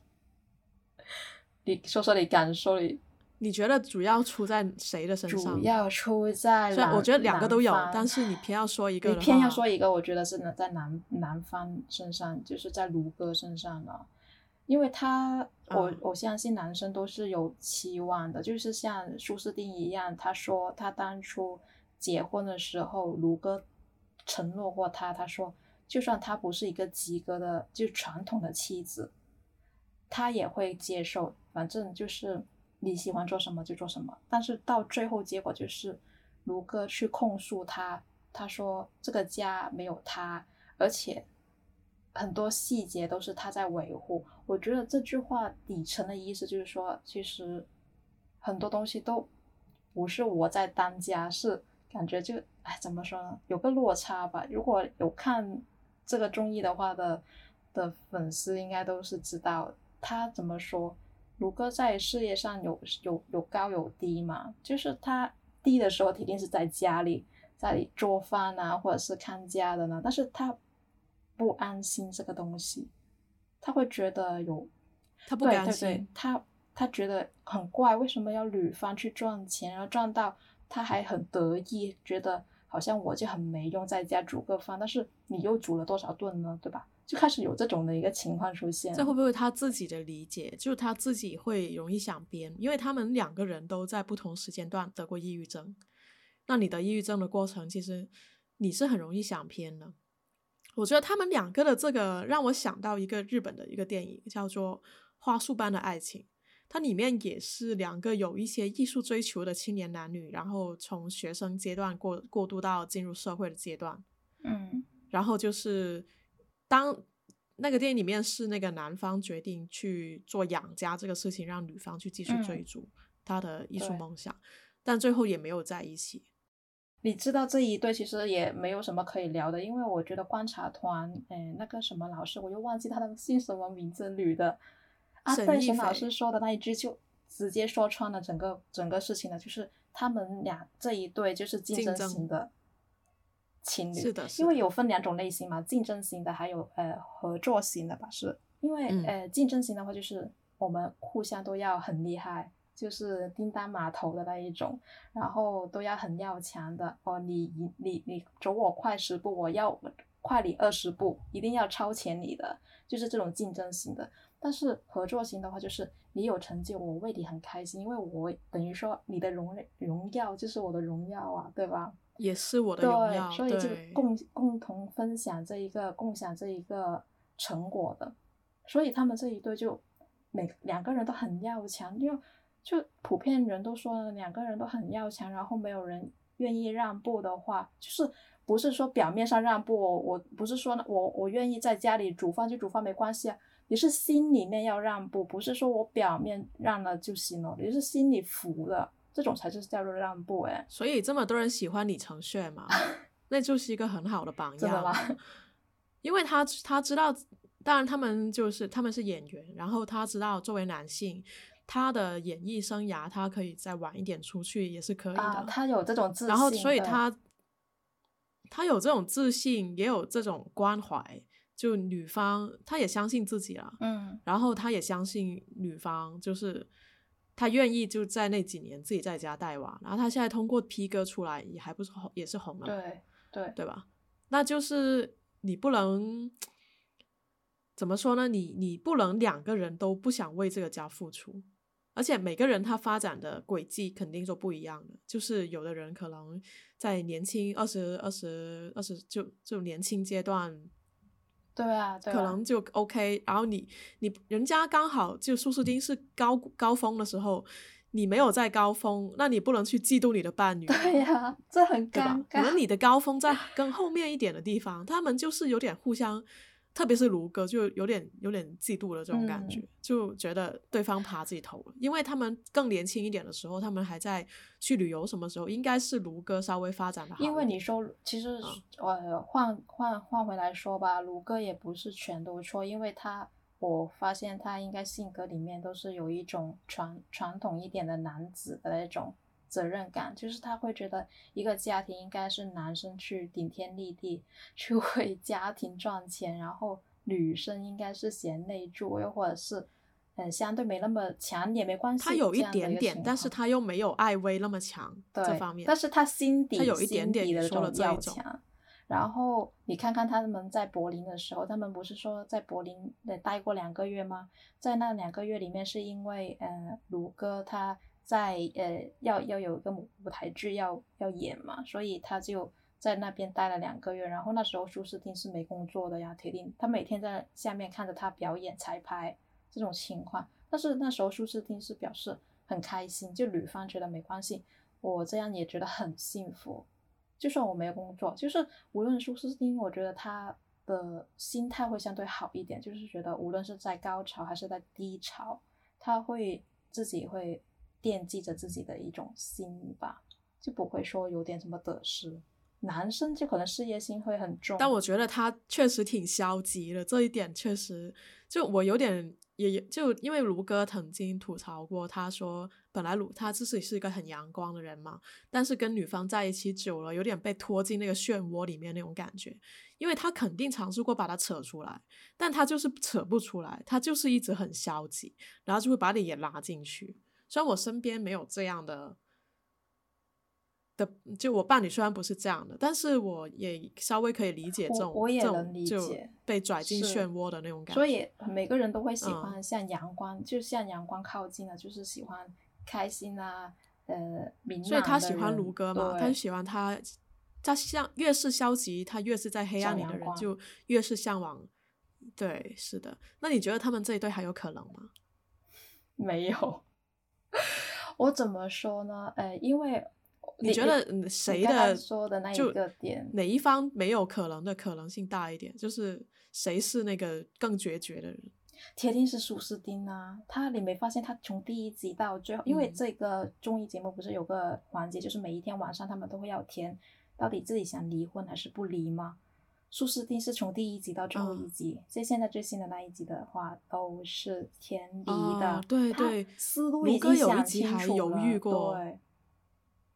你说说你感受，你你觉得主要出在谁的身上？主要出在虽然我觉得两个都有但是你偏要说一个你偏要说一个，我觉得是呢，在南南方身上，就是在卢哥身上了，因为他，我嗯我相信男生都是有期望的，就是像舒斯丁一样，他说他当初结婚的时候，卢哥承诺过他，他说就算他不是一个及格的，就传统的妻子，他也会接受，反正就是你喜欢做什么就做什么。但是到最后结果就是卢哥去控诉他，他说这个家没有他，而且很多细节都是他在维护。我觉得这句话底层的意思就是说，其实很多东西都不是我在当家，是感觉就哎怎么说呢，有个落差吧。如果有看这个综艺的话的的粉丝应该都是知道他怎么说。卢哥在事业上有有有高有低嘛，就是他低的时候肯定是在家里，在里做饭啊，或者是看家的呢，但是他不安心这个东西，他会觉得有他不甘心，对，他他觉得很怪，为什么要女方去赚钱，然后赚到他还很得意，觉得好像我就很没用，在家煮个饭，但是你又煮了多少顿呢，对吧？就开始有这种的一个情况出现。这会不会他自己的理解，就是他自己会容易想编，因为他们两个人都在不同时间段得过抑郁症。那你得抑郁症的过程，其实你是很容易想偏的。我觉得他们两个的这个让我想到一个日本的一个电影，叫做《花束般的爱情》。它里面也是两个有一些艺术追求的青年男女，然后从学生阶段过过渡到进入社会的阶段。嗯然后就是当那个电影里面是那个男方决定去做养家这个事情，让女方去继续追嗯逐她的艺术梦想，但最后也没有在一起。你知道这一对其实也没有什么可以聊的，因为我觉得观察团，哎，那个什么老师，我又忘记他的 [LAUGHS] 姓什么名字，女的啊，对，沈亦菲沈老师说的那一句就直接说穿了整个整个事情了，就是他们俩这一对就是竞争型的情侣，是的是因为有分两种类型嘛，竞争型的还有呃合作型的吧，是因为、嗯呃竞争型的话就是我们互相都要很厉害。就是叮当码头的那一种，然后都要很要强的哦。你你你你走我快十步，我要快你二十步，一定要超前你的，就是这种竞争型的。但是合作型的话，就是你有成就，我为你很开心，因为我等于说你的荣荣耀就是我的荣耀啊，对吧？也是我的荣耀，对，所以就共共同分享这一个共享这一个成果的，所以他们这一对就每两个人都很要强，就就普遍人都说两个人都很要强，然后没有人愿意让步的话，就是不是说表面上让步，我不是说我我愿意在家里煮饭就煮饭没关系啊，你是心里面要让步，不是说我表面让了就行了，你是心里服了，这种才是叫做让步哎。所以这么多人喜欢李承铉嘛，[LAUGHS] 那就是一个很好的榜真的吗样。[LAUGHS] 因为他他知道，当然他们就是他们是演员，然后他知道作为男性，他的演艺生涯他可以再晚一点出去也是可以的。啊，他有这种自信，然后所以他他有这种自信，也有这种关怀，就女方他也相信自己了，嗯然后他也相信女方，就是他愿意就在那几年自己在家带娃，然后他现在通过 P 哥出来也还不是红，也是红了，对对对吧？那就是你不能怎么说呢？你你不能两个人都不想为这个家付出，而且每个人他发展的轨迹肯定都不一样的。就是有的人可能在年轻二十二十二十就就年轻阶段，对啊，对啊可能就 OK，然后你你人家刚好就舒适丁是高高峰的时候，你没有在高峰，那你不能去嫉妒你的伴侣，对呀、这很尴尬？可能。你的高峰在更后面一点的地方，他们就是有点互相，特别是卢哥就有点有点嫉妒的这种感觉，嗯。就觉得对方爬自己头了，因为他们更年轻一点的时候，他们还在去旅游，什么时候应该是卢哥稍微发展的好，因为你说，其实嗯。呃，换换换回来说吧，卢哥也不是全都错，因为他我发现他应该性格里面都是有一种传传统一点的男子的那种责任感，就是他会觉得一个家庭应该是男生去顶天立地，去为家庭赚钱，然后女生应该是贤内助，又或者是。嗯，相对没那么强也没关系。他有一点点，但是他又没有艾薇那么强对这方面，但是他心底他有一点点的这种强。然后你看看他们在柏林的时候，他们不是说在柏林呃待过两个月吗？在那两个月里面，是因为嗯卢哥他在呃要要有一个舞台剧要要演嘛，所以他就在那边待了两个月。然后那时候舒斯汀是没工作的呀，铁定他每天在下面看着他表演彩排这种情况。但是那时候舒斯汀是表示很开心，就女方觉得没关系，我这样也觉得很幸福。就算我没有工作，就是无论舒斯汀，我觉得他的心态会相对好一点，就是觉得无论是在高潮还是在低潮，他会自己会惦记着自己的一种心吧，就不会说有点什么得失。男生就可能事业心会很重，但我觉得他确实挺消极的，这一点确实就我有点也就因为卢哥曾经吐槽过，他说本来卢他自己是一个很阳光的人嘛，但是跟女方在一起久了，有点被拖进那个漩涡里面那种感觉，因为他肯定尝试过把他扯出来，但他就是扯不出来，他就是一直很消极，然后就会把你也拉进去。虽然我身边没有这样的。的就我伴侣虽然不是这样的，但是我也稍微可以理解这种我我也这能理种就解被拽进漩涡的那种感觉。所以每个人都会喜嗯欢向阳光，就向阳光靠近的，就是喜欢开心啊，呃，明朗所以他喜欢人卢哥嘛，他就喜欢他，他像越是消极，他越是在黑暗里的人就越是向往。对，是的。那你觉得他们这一对还有可能吗？没有。我怎么说呢？呃，因为你觉得谁的说的那一个点哪一方没有可能的可能性大一点？就是谁是那个更决绝的人？铁定是苏斯丁啊，他你没发现他从第一集到最后，因为嗯这个综艺节目不是有个环节，就是每一天晚上他们都会要填，到底自己想离婚还是不离吗？舒斯丁是从第一集到最后一嗯集，所以现在最新的那一集的话都是天敌的，哦对他对思路卢哥有一已经想清楚犹豫了过对，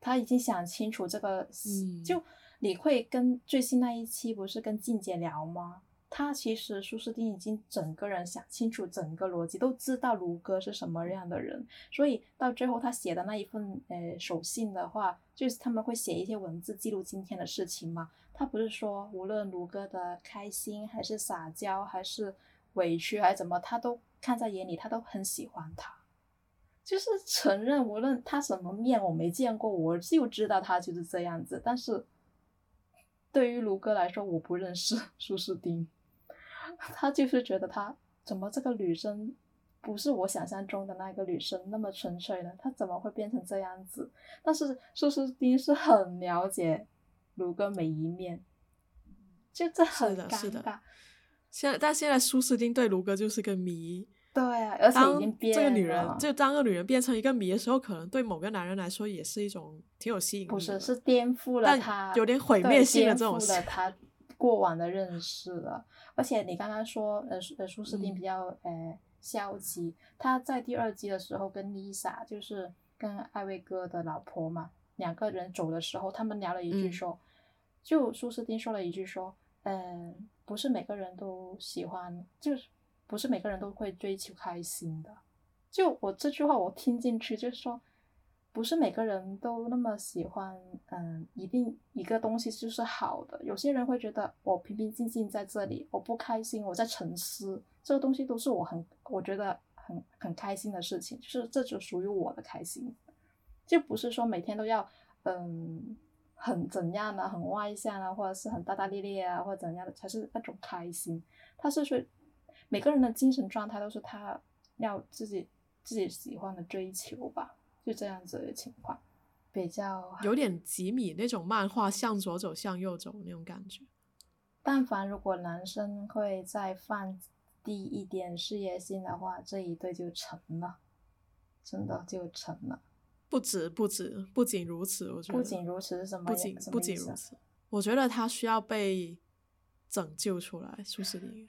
他已经想清楚这个，嗯就你会跟最新那一期不是跟静姐聊吗？他其实舒斯丁已经整个人想清楚整个逻辑，都知道卢哥是什么样的人，所以到最后他写的那一份呃手信的话，就是他们会写一些文字记录今天的事情嘛。他不是说无论卢哥的开心还是撒娇还是委屈还是怎么，他都看在眼里，他都很喜欢他。就是承认，无论他什么面我没见过，我就知道他就是这样子。但是对于卢哥来说，我不认识苏斯丁，他就是觉得他怎么这个女生不是我想象中的那个女生那么纯粹呢？她怎么会变成这样子？但是苏斯丁是很了解卢哥每一面，就这很的是的尴尬。现在，但现在舒斯丁对卢哥就是个谜。对啊，而且已经变这个女人，就当个女人变成一个谜的时候，可能对某个男人来说也是一种挺有吸引力的。不是，是颠覆了但他有点毁灭性的这种覆了他过往的认识了。而且你刚刚说，呃，舒呃，舒斯汀嗯比较、呃消极，他在第二季的时候跟 Lisa，就是跟艾薇哥的老婆嘛，两个人走的时候，他们聊了一句嗯说，就苏斯丁说了一句说，嗯，不是每个人都喜欢，就是不是每个人都会追求开心的。就我这句话我听进去，就是说，不是每个人都那么喜欢，嗯，一定一个东西就是好的。有些人会觉得我平平静静在这里，我不开心，我在沉思，这个东西都是我很我觉得很很开心的事情，就是这就属于我的开心，就不是说每天都要，嗯，很怎样的，很外向啊，或者是很大大咧咧啊，或者怎样的才是那种开心。他是说每个人的精神状态都是他要自己。自己喜欢的追求吧，就这样子的情况，比较有点吉米那种漫画向左走向右走那种感觉。但凡如果男生会再放低一点事业心的话，这一对就成了，真的就成了。不止不止，不仅如此，我觉得不仅如此是什么？不仅不仅如此，我觉得他需要被拯救出来，苏斯丁。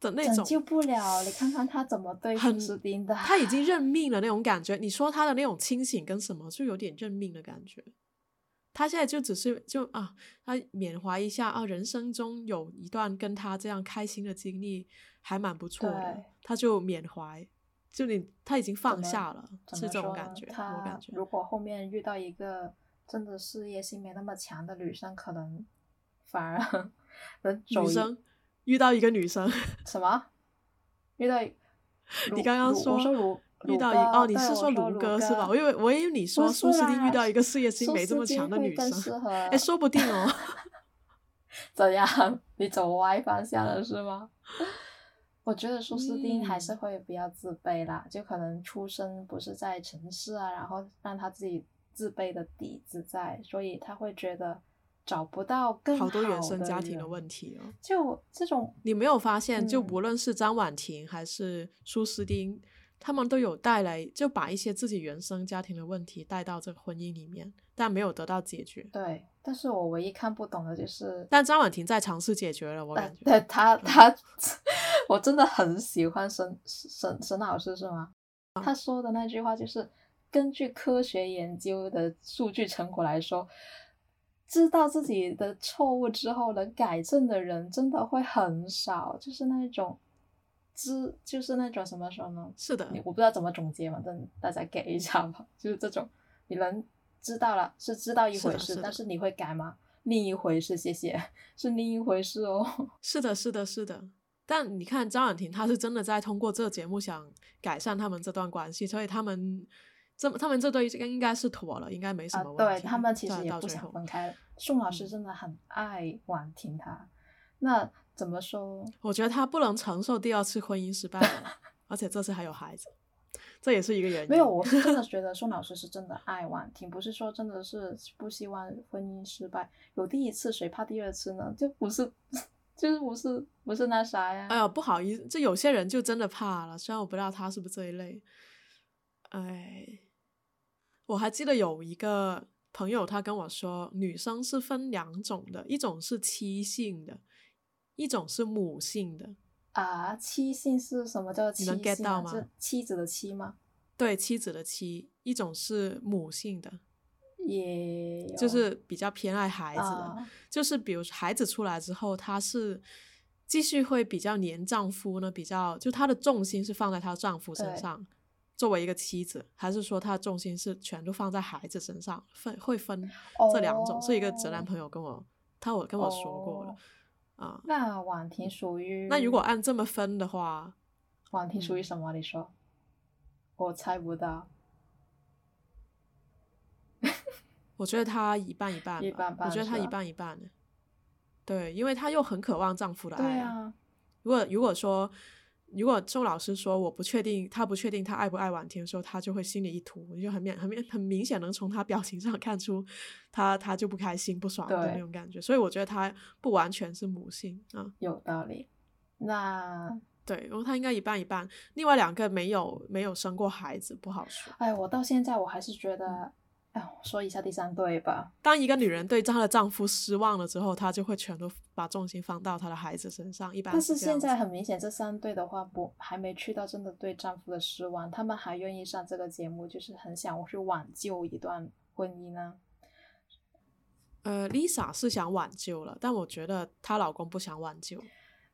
拯救不了，你看看他怎么对苏斯丁的，他已经认命了那种感觉。你说他的那种清醒跟什么，就有点认命的感觉。他现在就只是就啊，他缅怀一下啊，人生中有一段跟他这样开心的经历，还蛮不错的。他就缅怀，就你他已经放下了，是这种感觉。我感觉，如果后面遇到一个真的事业心没那么强的女生，可能反而 [LAUGHS] 女生。遇到一个女生，[LAUGHS] 什么？遇到你刚刚说遇到一哦，你是说卢哥是吧？我以为我以为你 [LAUGHS] 说苏斯丁遇到一个事业心没这么强的女生，哎，说不定哦。怎样？你走歪方向了是吗？我觉得苏斯丁还是会比较自卑啦，就可能出生不是在城市啊，然后让他自己自卑的底子在，所以他会觉得。找不到更好多原生家庭的问题哦，就这种你没有发现？就无论是张婉婷还是苏斯丁，他们都有带来，就把一些自己原生家庭的问题带到这个婚姻里面，但没有得到解决。对，但是我唯一看不懂的就是，但张婉婷在尝试解决了，我感觉。对他，他，我真的很喜欢沈沈沈老师，是吗？他说的那句话就是，根据科学研究的数据成果来说。知道自己的错误之后能改正的人真的会很少，就是那种知，就是那种什么说呢？是的，我不知道怎么总结嘛，但大家给一下吧。就是这种，你能知道了是知道一回事，但是你会改吗？另一回事，谢谢，[LAUGHS] 是另一回事哦。是的，是的，是的。但你看张婉婷，她是真的在通过这个节目想改善他们这段关系，所以他们。这他们这对应应该是妥了，应该没什么问题。对他们其实也不想分开。宋老师真的很爱婉婷，他那怎么说？我觉得他不能承受第二次婚姻失败，而且这次还有孩子，这也是一个原因。没有，我是 [LAUGHS] 真的觉得宋老师是真的爱婉婷，不是说真的是不希望婚姻失败。有第一次，谁怕第二次呢？就不是，就是不是不是那啥呀？哎呀，不好意思，这有些人就真的怕了。虽然我不知道他是不是这一类，哎。我还记得有一个朋友，他跟我说，女生是分两种的，一种是妻性的，一种是母性的。啊，妻性是什么叫妻性？能 get 到吗？是妻子的妻吗？对，妻子的妻。一种是母性的，也就是比较偏爱孩子的，就是比如孩子出来之后，她是继续会比较黏丈夫呢，比较就她的重心是放在她丈夫身上。作为一个妻子，还是说她的重心是全都放在孩子身上，分会分这两种。是一个直男朋友跟我，他我跟我说过了啊。那婉婷属于那如果按这么分的话，婉婷属于什么？你说，我猜不到。我觉得她一半一半，一半半。我觉得她一半一半的。对，因为她又很渴望丈夫的爱。对啊。如果如果说。如果周老师说我不确定，她不确定她爱不爱婉婷的时候，她就会心里一突，就很明很明很明显能从她表情上看出，她她就不开心不爽的那种感觉。所以我觉得她不完全是母性啊，有道理。那对，然后他应该一半一半，另外两个没有没有生过孩子，不好说。哎，我到现在我还是觉得。哎，说一下第三对吧。当一个女人对她的丈夫失望了之后，她就会全都把重心放到她的孩子身上。一般但是现在很明显，这三对的话不还没去到真的对丈夫的失望，他们还愿意上这个节目，就是很想去挽救一段婚姻呢。呃，Lisa 是想挽救了，但我觉得她老公不想挽救。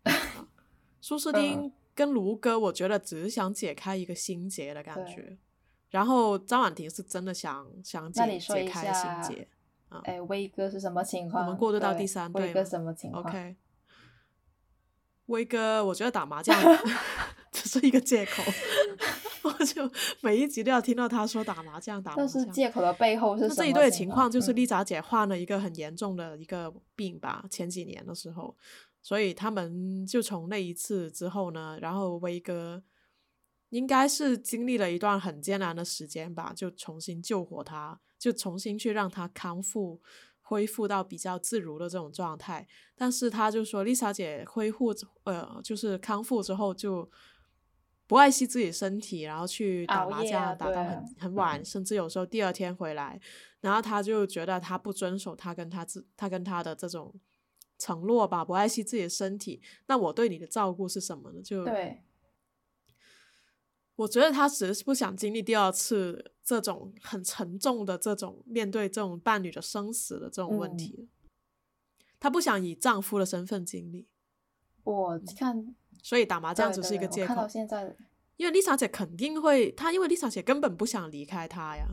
[LAUGHS] 苏斯丁跟卢哥，我觉得只是想解开一个心结的感觉。然后张婉婷是真的想想解解开心结啊。哎，威哥是什么情况？我们过渡到第三对。威哥什么情况？OK。威哥，我觉得打麻将 [LAUGHS] 只是一个借口。[LAUGHS] 我就每一集都要听到他说打麻将打麻将。但是借口的背后是什么？这一对情况就是丽莎姐患了一个很严重的一个病吧，前几年的时候，所以他们就从那一次之后呢，然后威哥应该是经历了一段很艰难的时间吧，就重新救活他，就重新去让他康复。恢复到比较自如的这种状态，但是他就说丽莎姐恢复呃就是康复之后就不爱惜自己身体，然后去打麻将打到很很晚，甚至有时候第二天回来，然后他就觉得他不遵守他跟他自他跟他的这种承诺吧，不爱惜自己的身体，那我对你的照顾是什么呢？就对。我觉得她只是不想经历第二次这种很沉重的这种面对这种伴侣的生死的这种问题，她不想以丈夫的身份经历。我看，所以打麻将只是一个借口。看到现在，因为丽莎姐肯定会，她因为丽莎姐根本不想离开他呀，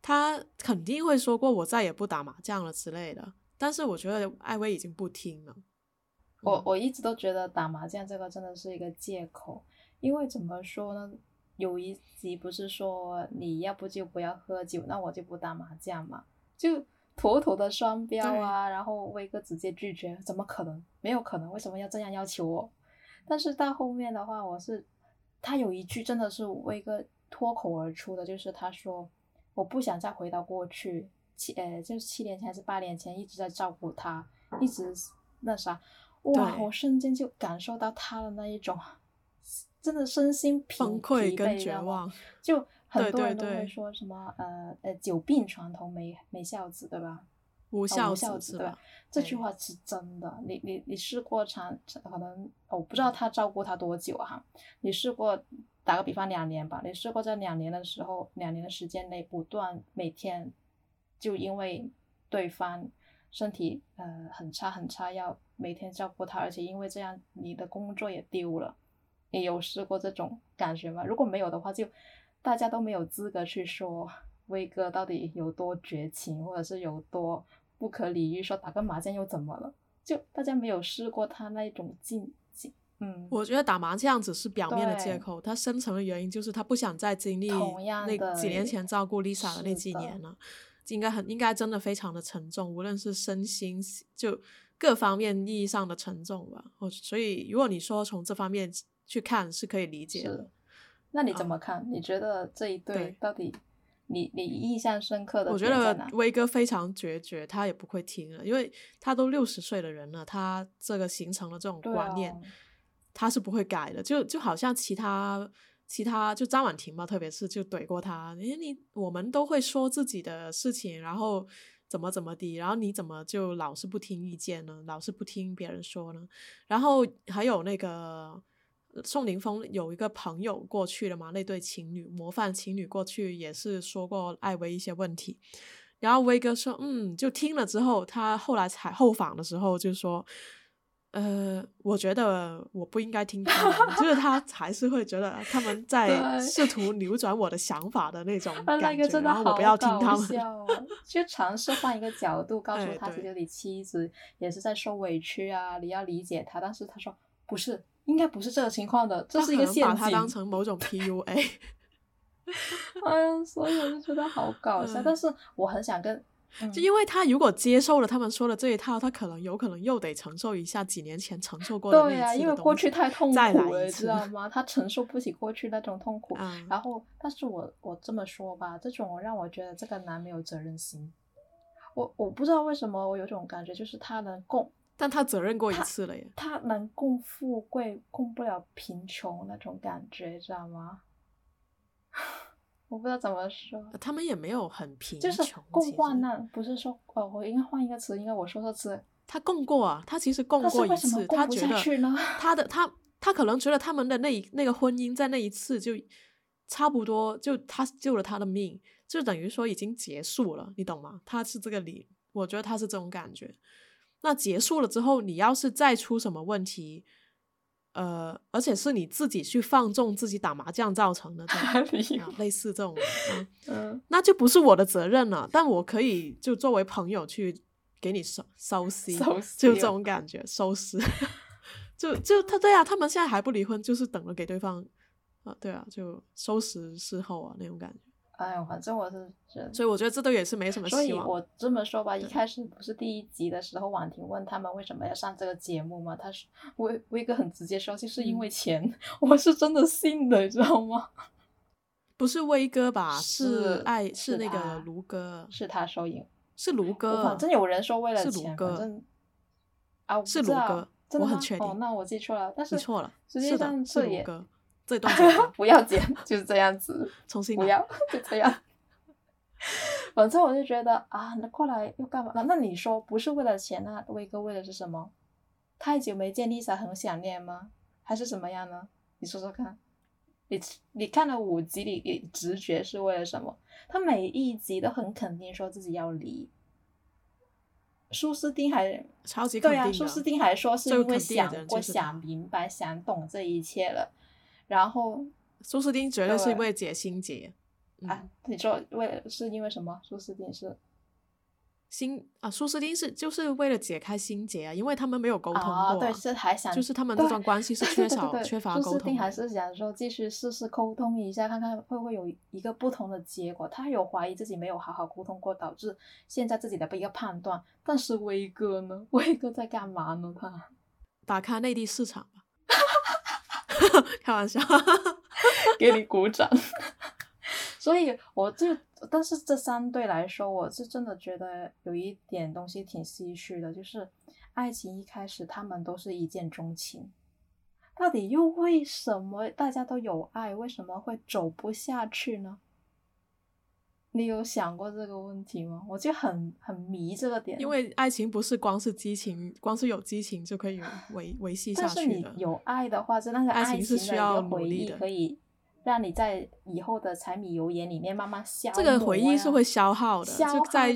她肯定会说过我再也不打麻将了之类的。但是我觉得艾薇已经不听了。我我一直都觉得打麻将这个真的是一个借口。因为怎么说呢？有一集不是说你要不就不要喝酒，那我就不打麻将嘛，就妥妥的双标啊！然后威哥直接拒绝，怎么可能？没有可能，为什么要这样要求我？但是到后面的话，我是他有一句真的是威哥脱口而出的，就是他说我不想再回到过去七呃，就是七年前还是八年前一直在照顾他，一直那啥，哇！我瞬间就感受到他的那一种。真的身心崩溃跟绝望，就很多人都会说什么呃呃久病床头没没孝子对吧？无孝子对吧？这句话是真的。你你你试过长可能我不知道他照顾他多久哈？你试过打个比方两年吧？你试过在两年的时候，两年的时间内不断每天就因为对方身体呃很差很差，要每天照顾他，而且因为这样你的工作也丢了。你有试过这种感觉吗？如果没有的话，就大家都没有资格去说威哥到底有多绝情，或者是有多不可理喻。说打个麻将又怎么了？就大家没有试过他那种境界。嗯，我觉得打麻将只是表面的借口，他深层的原因就是他不想再经历那几年前照顾 Lisa 的那几年了，应该很应该真的非常的沉重，无论是身心就各方面意义上的沉重吧。我所以如果你说从这方面。去看是可以理解的，那你怎么看？你觉得这一对到底你你印象深刻的？我觉得威哥非常决绝，他也不会听了，因为他都六十岁的人了，他这个形成了这种观念，他是不会改的。就就好像其他其他就张婉婷嘛，特别是就怼过他，你你我们都会说自己的事情，然后怎么怎么的，然后你怎么就老是不听意见呢？老是不听别人说呢？然后还有那个。宋宁峰有一个朋友过去了嘛？那对情侣模范情侣过去也是说过艾薇一些问题，然后威哥说，嗯，就听了之后，他后来采后访的时候就说，呃，我觉得我不应该听他们，[LAUGHS] 就是他还是会觉得他们在试图扭转我的想法的那种感觉，然后我不要听他们，就尝试换一个角度告诉他，其实你妻子也是在受委屈啊，你要理解他，但是他说不是。应该不是这个情况的，这是一个陷阱。把它当成某种 PUA。[LAUGHS] 哎呀，所以我就觉得好搞笑。但是我很想跟，就因为他如果接受了他们说的这一套，他可能有可能又得承受一下几年前承受过的对呀，因为过去太痛苦了，知道吗？他承受不起过去那种痛苦。[LAUGHS] 然后，但是我我这么说吧，这种让我觉得这个男没有责任心。我我不知道为什么，我有种感觉，就是他能共。但他责任过一次了耶，他能共富贵，共不了贫穷那种感觉，知道吗？[LAUGHS] 我不知道怎么说。他们也没有很贫穷，就是共患难，不是说哦，我应该换一个词，应该我说错词。他共过啊，他其实共过一次，他觉得 [LAUGHS] 他的他他可能觉得他们的那一那个婚姻在那一次就差不多，就他救了他的命，就等于说已经结束了，你懂吗？他是这个理。我觉得他是这种感觉。那结束了之后，你要是再出什么问题，呃，而且是你自己去放纵自己打麻将造成的，这种、[LAUGHS] 啊、类似这种，[LAUGHS] 嗯，嗯那就不是我的责任了。但我可以就作为朋友去给你收收拾，收拾就这种感觉，收拾。[LAUGHS] 就就他对啊，他们现在还不离婚，就是等着给对方啊，对啊，就收拾事后啊那种感觉。哎呦，反正我是觉得，所以我觉得这都也是没什么所以希望。我这么说吧，一开始不是第一集的时候，婉婷问他们为什么要上这个节目吗？他说威威哥很直接说，就是因嗯为钱，我是真的信的，你知道吗？[LAUGHS] 不是威哥吧？是爱是是那个卢哥，是他收银，是卢哥，反正有人说为了钱，哥反正啊，是卢哥真的吗我很确定哦，那我记错了，但是你错了，实际是，是上这也卢哥。这段 [LAUGHS] 不要剪，就是这样子。重新。不要 [LAUGHS] 就这样。反正我就觉得啊，那过来又干嘛？那那你说不是为了钱，那威哥为的是什么？太久没见 Lisa 很想念吗？还是怎么样呢？你说说看。你你看了五集，你你直觉是为了什么？他每一集都很肯定说自己要离。苏斯丁还超级肯对啊。苏斯丁还说是因为想过、想明白、想懂这一切了，然后苏斯丁绝对是对为了解心结。嗯、啊，你说为了是因为什么？苏斯丁是心啊，苏斯丁是就是为了解开心结啊，因为他们没有沟通过、啊，对，是还想就是他们这段关系是缺少缺乏沟通还是想说继续试试沟通一下，看看会不会有一个不同的结果。他有怀疑自己没有好好沟通过，导致现在自己的一个判断。但是威哥呢？[LAUGHS] 威哥在干嘛呢？他打开内地市场吧。[LAUGHS] 开玩笑，[LAUGHS] 给你鼓掌。[LAUGHS] 所以我就，但是这三对来说，我是真的觉得有一点东西挺唏嘘的，就是爱情一开始他们都是一见钟情，到底又为什么大家都有爱，为什么会走不下去呢？你有想过这个问题吗？我就很很迷这个点，因为爱情不是光是激情，光是有激情就可以维维系下去但是。你有爱的话，真的是爱情情是需要回忆，努力的可以让你在以后的柴米油盐里面慢慢消这个回忆是会消耗的，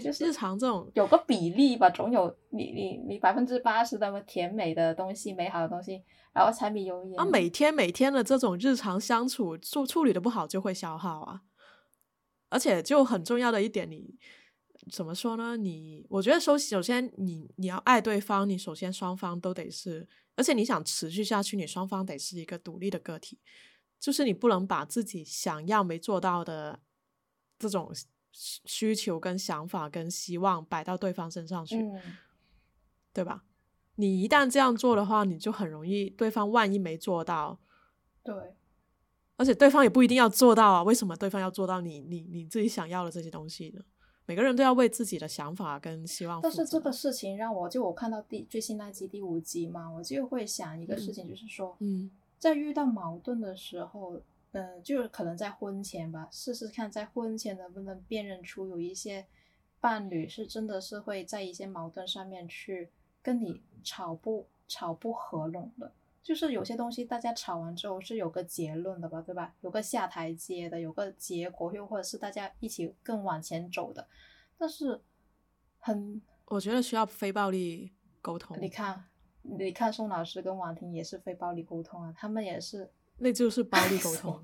就是日常这种有个比例吧，总有你你你百分之八十的甜美的东西、美好的东西，然后柴米油盐啊，每天每天的这种日常相处处处理的不好就会消耗啊，而且就很重要的一点，你怎么说呢？你我觉得首首先你你要爱对方，你首先双方都得是，而且你想持续下去，你双方得是一个独立的个体，就是你不能把自己想要没做到的这种需需求跟想法跟希望摆到对方身上去。嗯，对吧？你一旦这样做的话，你就很容易对方万一没做到，对，而且对方也不一定要做到啊。为什么对方要做到你你你自己想要的这些东西呢？每个人都要为自己的想法跟希望。但是这个事情让我就我看到第最新那集第五集嘛，我就会想一个事情，就是说，嗯在遇到矛盾的时候，呃，就是可能在婚前吧，试试看在婚前能不能辨认出有一些伴侣是真的是会在一些矛盾上面去跟你吵不吵不合拢的。就是有些东西大家吵完之后是有个结论的吧，对吧？有个下台阶的，有个结果，又或者是大家一起更往前走的。但是很，我觉得需要非暴力沟通，你看，你看宋老师跟婉婷也是非暴力沟通啊，他们也是那就是暴力沟 [LAUGHS] 通。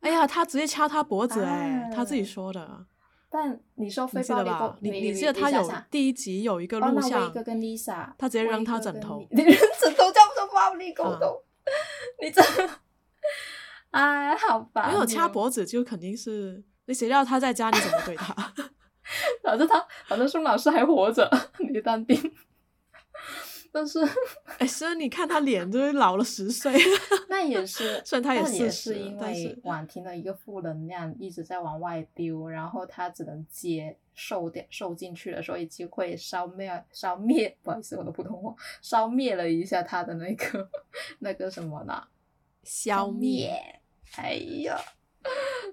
哎呀，他直接掐他脖子 [LAUGHS] 哎、他自己啊说的，但你说你非暴力沟你你你记得他有第一集有一个录像 [LAUGHS] 他直接扔他枕头你，[LAUGHS] 扔枕头叫不叫暴力沟嗯通？[LAUGHS] 你这，哎，好吧，没有掐脖子就肯定是，你谁料他在家里怎么对他？反正他，反正宋老师还活着，你淡定。但是哎，虽然你看他脸就是老了十岁，[LAUGHS] 那也是，虽然他也那也40是因为婉婷的一个负能量一直在往外丢，然后他只能接受掉受进去了，所以就会烧灭烧灭，[LAUGHS] 不好意思，我的普通话烧灭了一下他的那个那个什么呢？消灭、哎呀，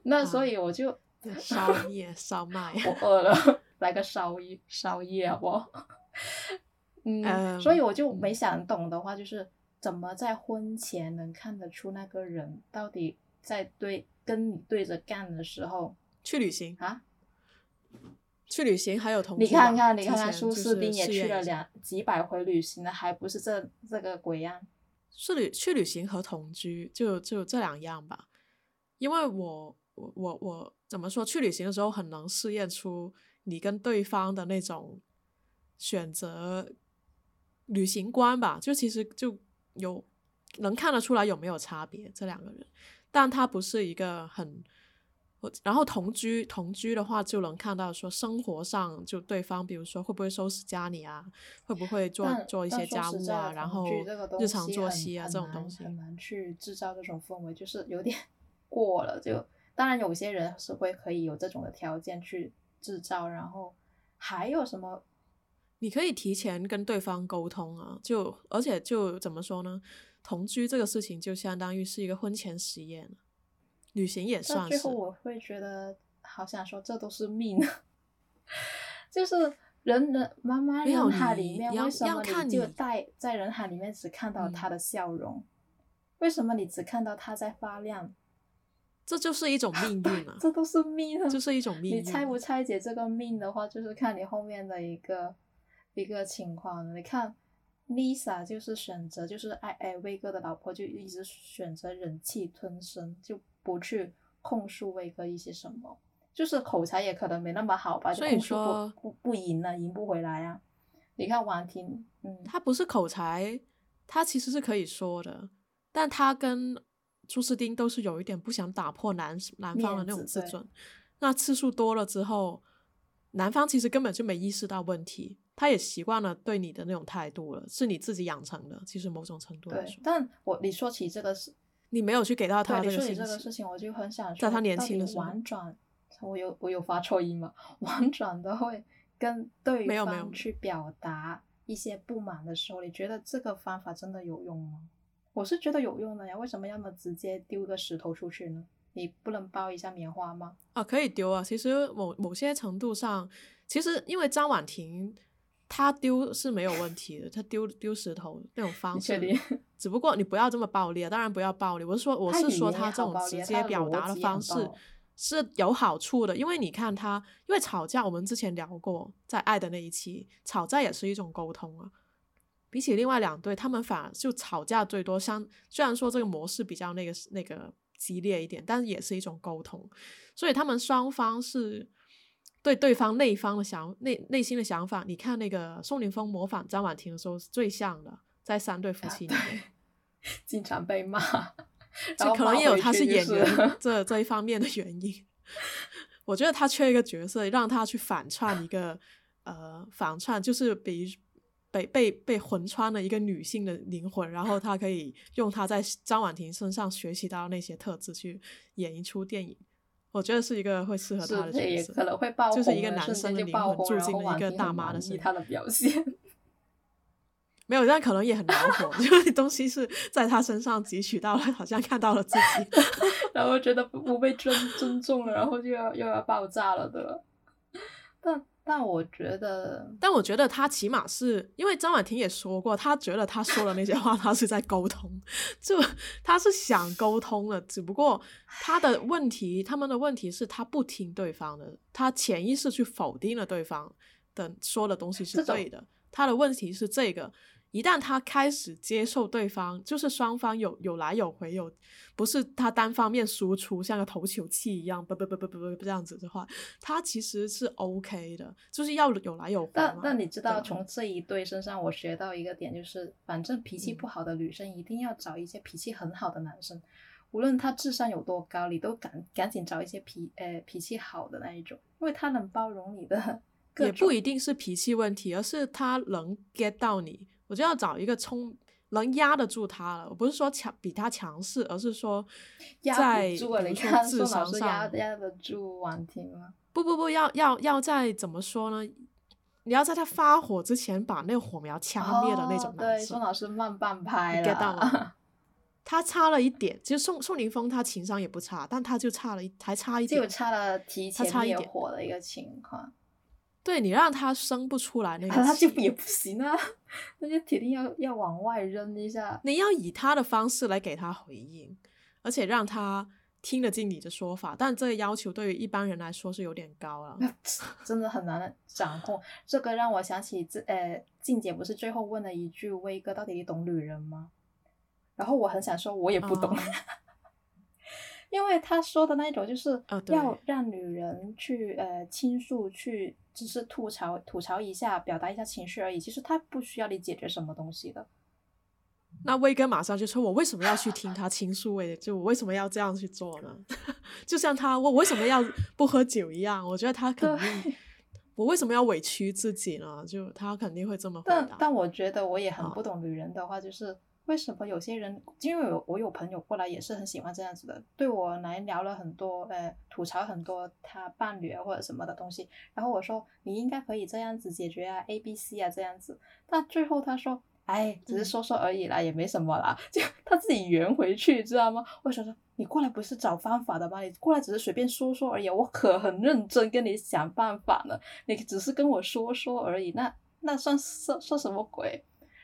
那所啊以我就、烧灭、烧 [LAUGHS] 麦。我饿了，来个烧一烧夜好不好？嗯，嗯所以我就没想懂的话，就是怎么在婚前能看得出那个人到底在对跟你对着干的时候去旅行，啊？去旅行还有同居你看看，你看看，苏士丁也去了两几百回旅行了，还不是这这个鬼样？是旅去旅行和同居就就这两样吧，因为我我我我怎么说？去旅行的时候很能试验出你跟对方的那种选择旅行观吧，就其实就有能看得出来有没有差别这两个人，但他不是一个很。然后同居同居的话，就能看到说生活上就对方，比如说会不会收拾家里啊，会不会做做一些家务啊，然后日常作息啊这种东西。很难去制造这种氛围，就是有点 [LAUGHS] 过了。就当然有些人是会可以有这种的条件去制造，然后还有什么？你可以提前跟对方沟通啊，就而且就怎么说呢？同居这个事情就相当于是一个婚前实验，旅行也算是最后。我会觉得，好想说这都是命，[LAUGHS] 就是人人茫茫人海里面，要为什么你就在在人海里面只看到嗯他的笑容？为什么你只看到他在发亮？这就是一种命运啊，[LAUGHS] 这都是命啊！就是一种命运。你拆不拆解这个命的话，就是看你后面的一个一个情况。你看 Lisa 就是选择，就是爱哎威哥的老婆就一直选择忍气吞声，就不去控诉威哥一些什么，就是口才也可能没那么好吧，所以说不不不赢了，赢不回来啊。你看婉婷，嗯，他不是口才，他其实是可以说的，但他跟朱斯丁都是有一点不想打破男男方的那种自尊。那次数多了之后，男方其实根本就没意识到问题，他也习惯了对你的那种态度了，是你自己养成的。其实某种程度来说，，对但我你说起这个事，你没有去给到他对，这你说起这个事情，我就很想说，在他年轻的时候婉转，我有我有发错音吗？[LAUGHS] 婉转的会跟对没有没有方去表达一些不满的时候，你觉得这个方法真的有用吗？我是觉得有用的呀，为什么要么直接丢个石头出去呢？你不能包一下棉花吗？啊，可以丢啊。其实某某些程度上，其实因为张婉婷她丢是没有问题的，他丢丢石头那种方式 [LAUGHS] 只不过你不要这么暴力啊，当然不要暴力。我是说，我是说他这种直接表达的方式是有好处的，因为你看他，因为吵架，我们之前聊过，在爱的那一期，吵架也是一种沟通啊。比起另外两对，他们反而就吵架最多。像虽然说这个模式比较那个那个激烈一点，但是也是一种沟通。所以他们双方是对对方那一方的想内内心的想法。你看那个宋宁峰模仿张婉婷的时候是最像的，在三对夫啊妻里面。经常被骂，[LAUGHS] 然这可能也有他是演员这这一方面的原因。[LAUGHS] 我觉得他缺一个角色，让他去反串一个呃反串，就是比被被被魂穿了一个女性的灵魂，然后他可以用他在张婉婷身上学习到那些特质去演一出电影。我觉得是一个会适合他的角色，可能会爆就是一个男生的灵魂住进了一个大妈的身体。他的表现。[LAUGHS] 没有，但可能也很恼火，[LAUGHS] 就是东西是在他身上汲取到了，好像看到了自己。[LAUGHS] 然后觉得不不被尊尊重了，然后就要又要爆炸了的。但但我觉得，但我觉得他起码是因为张婉婷也说过，他觉得他说的那些话，他是在沟通，就他是想沟通的，只不过他的问题，他们的问题是他不听对方的，他潜意识去否定了对方的说的东西是对的，他的问题是这个。一旦他开始接受对方，就是双方有有来有回，有不是他单方面输出，像个投球器一样，不不不不不不这样子的话，他其实是 OK 的，就是要有来有回。但但你知道，从这一对身上我学到一个点，就是反正脾气嗯不好的女生一定要找一些脾气很好的男生，无论他智商有多高，你都赶赶紧找一些脾呃脾气好的那一种，因为他能包容你的 [LAUGHS] 各也不一定是脾气问题，而是他能 get 到你。我就要找一个冲能压得住他了。我不是说强比他强势，而是说压在智商上压得住婉婷吗？不不不要要要在怎么说呢？你要在他发火之前把那个火苗掐灭的那种哦对，宋老师慢半拍了 get 到吗？[LAUGHS] 他差了一点，其实宋宋宁峰他情商也不差，但他就差了一，还差一点就点。差了提前灭差一点火的一个情况，对你让他生不出来那个啊，他就也不行啊，[LAUGHS] 那就铁定要要往外扔一下。你要以他的方式来给他回应，而且让他听得进你的说法，但这个要求对于一般人来说是有点高了。真的很难掌控。这个让我想起这呃，静姐不是最后问了一句：“威哥，到底你懂女人吗？”然后我很想说，我也不懂，[LAUGHS] 因为他说的那种就是要让女人去呃倾诉，去只是吐槽吐槽一下，表达一下情绪而已。其实他不需要你解决什么东西的。那威哥马上就说：“我为什么要去听他倾诉？哎，就我为什么要这样去做呢？[LAUGHS] 就像他，我为什么要不喝酒一样？我觉得他肯定，[LAUGHS] 我为什么要委屈自己呢？就他肯定会这么回答。但但我觉得我也很不懂女人的话，就是为什么有些人，因为我我有朋友过来也是很喜欢这样子的，对我来聊了很多，呃，吐槽很多他伴侣啊或者什么的东西。然后我说你应该可以这样子解决啊，A、B、C 啊这样子。但最后他说。哎，只是说说而已啦，也没什么啦。[LAUGHS] 就他自己圆回去，知道吗？我想说，你过来不是找方法的吗？你过来只是随便说说而已。我可很认真跟你想办法呢，你只是跟我说说而已，那那算算算什么鬼？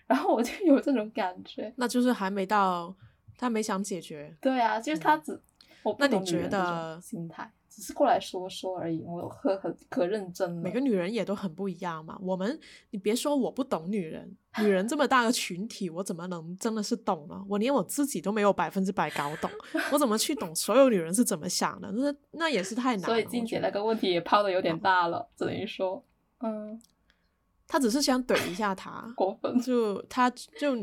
然后我就 [LAUGHS] 有这种感觉，那就是还没到他没想解决。对啊，就是他只我那你觉得心态？只是过来说说而已，我可很可认真。每个女人也都很不一样嘛。我们，你别说我不懂女人，女人这么大个群体，我怎么能真的是懂呢？我连我自己都没有百分之百搞懂，我怎么去懂 [LAUGHS] 所有女人是怎么想的？那那也是太难。所以静姐那个问题也抛的有点大了，只能说，嗯，他只是想怼一下他，[LAUGHS] 过分，就他就。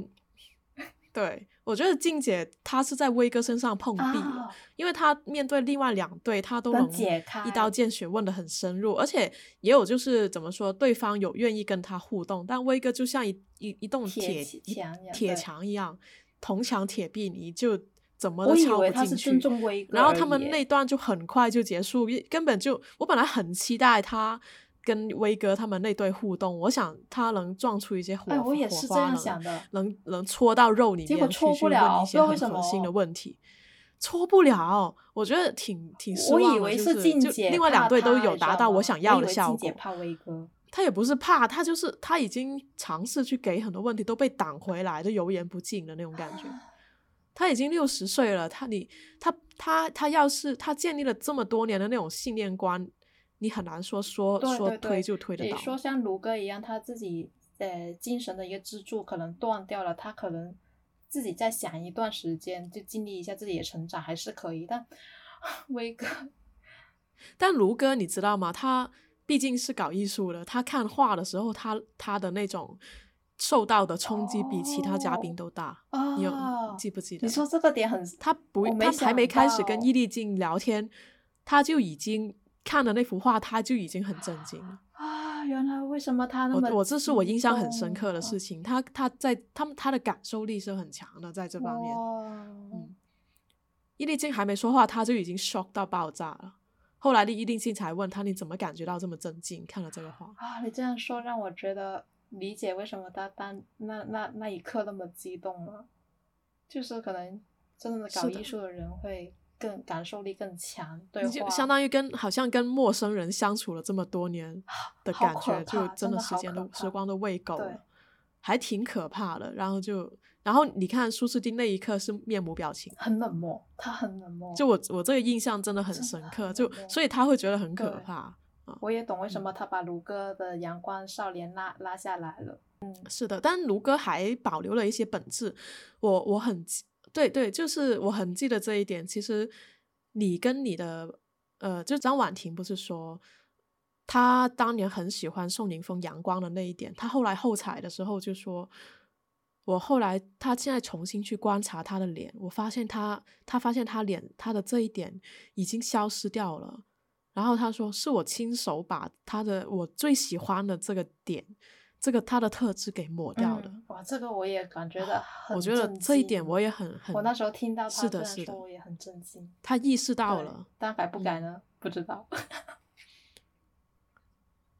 对，我觉得静姐她是在威哥身上碰壁了，因为她面对另外两队，她都能一刀见血问的很深入，而且也有就是怎么说，对方有愿意跟他互动，但威哥就像一一一栋铁铁墙一样，铜墙铁壁，你就怎么都敲不进去。然后他们那段就很快就结束，根本就我本来很期待他。跟威哥他们那对互动，我想他能撞出一些火火花的，能能戳到肉里面去去问一些很核心的问题，戳不了。我觉得挺挺失望的，就是就另外两队都有达到我想要的效果。怕威哥，他也不是怕，他就是他已经尝试去给很多问题都被挡回来，就油盐不进的那种感觉。他已经六十岁了，他你他他他要是他建立了这么多年的那种信念观。你很难说说说推就推得到。你说像卢哥一样，他自己呃精神的一个支柱可能断掉了，他可能自己再想一段时间，就经历一下自己的成长还是可以。但 [LAUGHS] 威哥，[LAUGHS] 但卢哥你知道吗？他毕竟是搞艺术的，他看画的时候，他他的那种受到的冲击比其他嘉宾都大。你有记不记得？你说这个点很，他不，他还没开始跟易立竞聊天，他就已经。看了那幅画，他就已经很震惊了啊！原来为什么他那么……我我这是我印象很深刻的事情。他他在他们他的感受力是很强的，在这方面。嗯，伊丽静还没说话，他就已经 shock 到爆炸了。后来的伊丽静才问他：“你怎么感觉到这么震惊？看了这个画啊？”你这样说让我觉得理解为什么他当那那那一刻那么激动了。就是可能真的搞艺术的人会。更感受力更强，对，就相当于跟好像跟陌生人相处了这么多年 [SIGHS] 的感觉，就真的时间都时光都喂狗了，还挺可怕的。然后就，然后你看苏诗丁那一刻是面无表情，很冷漠，他很冷漠。就我我这个印象真的很深刻，就所以他会觉得很可怕。我也懂为什么他把卢哥的阳光少年拉拉下来了。嗯，是的，但卢哥还保留了一些本质，我我很。对对，就是我很记得这一点。其实你跟你的呃，就张婉婷不是说她当年很喜欢宋宁峰阳光的那一点，她后来后采的时候就说，我后来他现在重新去观察他的脸，我发现他他发现他脸他的这一点已经消失掉了。然后他说是我亲手把他的我最喜欢的这个点。这个他的特质给抹掉了。哇，这个我也感觉到很我觉得这一点我也很很。我那时候听到他这样说，我也很震惊。他意识到了，但改不改呢？不知道。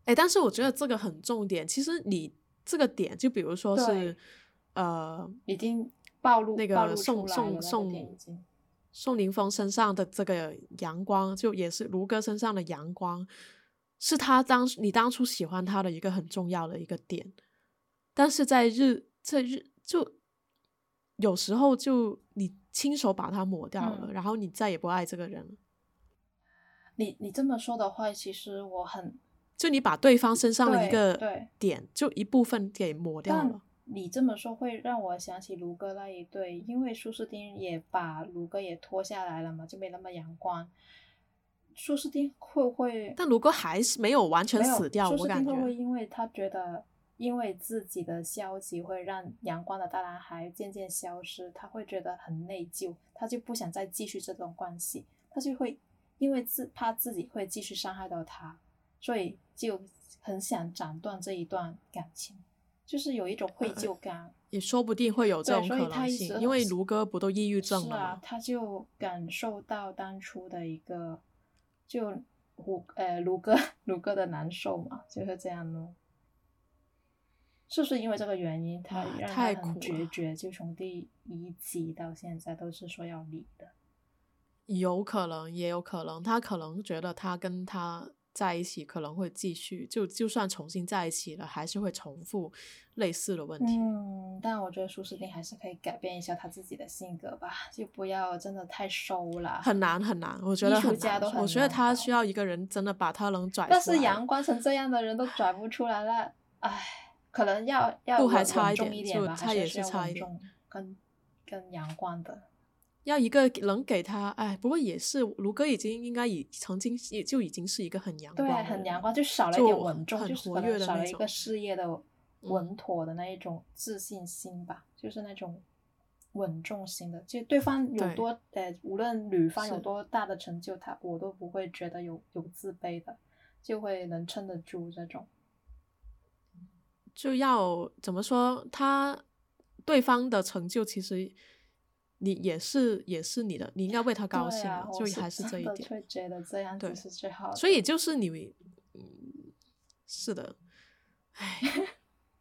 哎，但是我觉得这个很重点。其实你这个点，就比如说是呃，已经暴露那个宋宋宋宋宁峰身上的这个阳光，就也是卢哥身上的阳光。是他当你当初喜欢他的一个很重要的一个点，但是在日在日就有时候就你亲手把它抹掉了，嗯然后你再也不爱这个人了。你你这么说的话，其实我很就你把对方身上的一个对点，就一部分给抹掉了。你这么说会让我想起卢哥那一对，因为苏斯丁也把卢哥也拖下来了嘛，就没那么阳光。苏斯丁会不会但卢哥还是没有完全死掉，我感丁会不会觉。因为他觉得，因为自己的消极会让阳光的大男孩渐渐消失，他会觉得很内疚，他就不想再继续这段关系，他就会因为自怕自己会继续伤害到他，所以就很想斩断这一段感情，就是有一种愧疚感。也说不定会有这种可能性，因为卢哥不都抑郁症了是啊？，他就感受到当初的一个就胡呃卢哥 [LAUGHS] 卢哥的难受嘛，就是这样咯。是不是因为这个原因，他啊让他很决了绝，就从第一集到现在都是说要离的。有可能，也有可能，他可能觉得他跟他在一起可能会继续，就就算重新在一起了，还是会重复类似的问题。嗯，但我觉得苏斯丁还是可以改变一下他自己的性格吧，就不要真的太收了。很难很难，我觉得很我觉得他需要一个人真的把他能拽出来。但是阳光成这样的人都拽不出来了，唉，可能要要不还稳稳差一点重一点吧，就他也还差一点稳重跟跟阳光的。要一个能给他，哎，不过也是卢哥已经应该已曾经也就已经是一个很阳光对，很阳光，就少了一点稳重，很就是活跃的少了一个事业的嗯稳妥的那一种自信心吧，就是那种稳重型的。就对方有多呃，无论女方有多大的成就，他我都不会觉得有有自卑的，就会能撑得住这种。就要怎么说，他对方的成就其实你也是也是你的，你应该为他高兴啊，我就还是这一点。会觉得这样子对是最好的。所以就是你，嗯，是的，唉，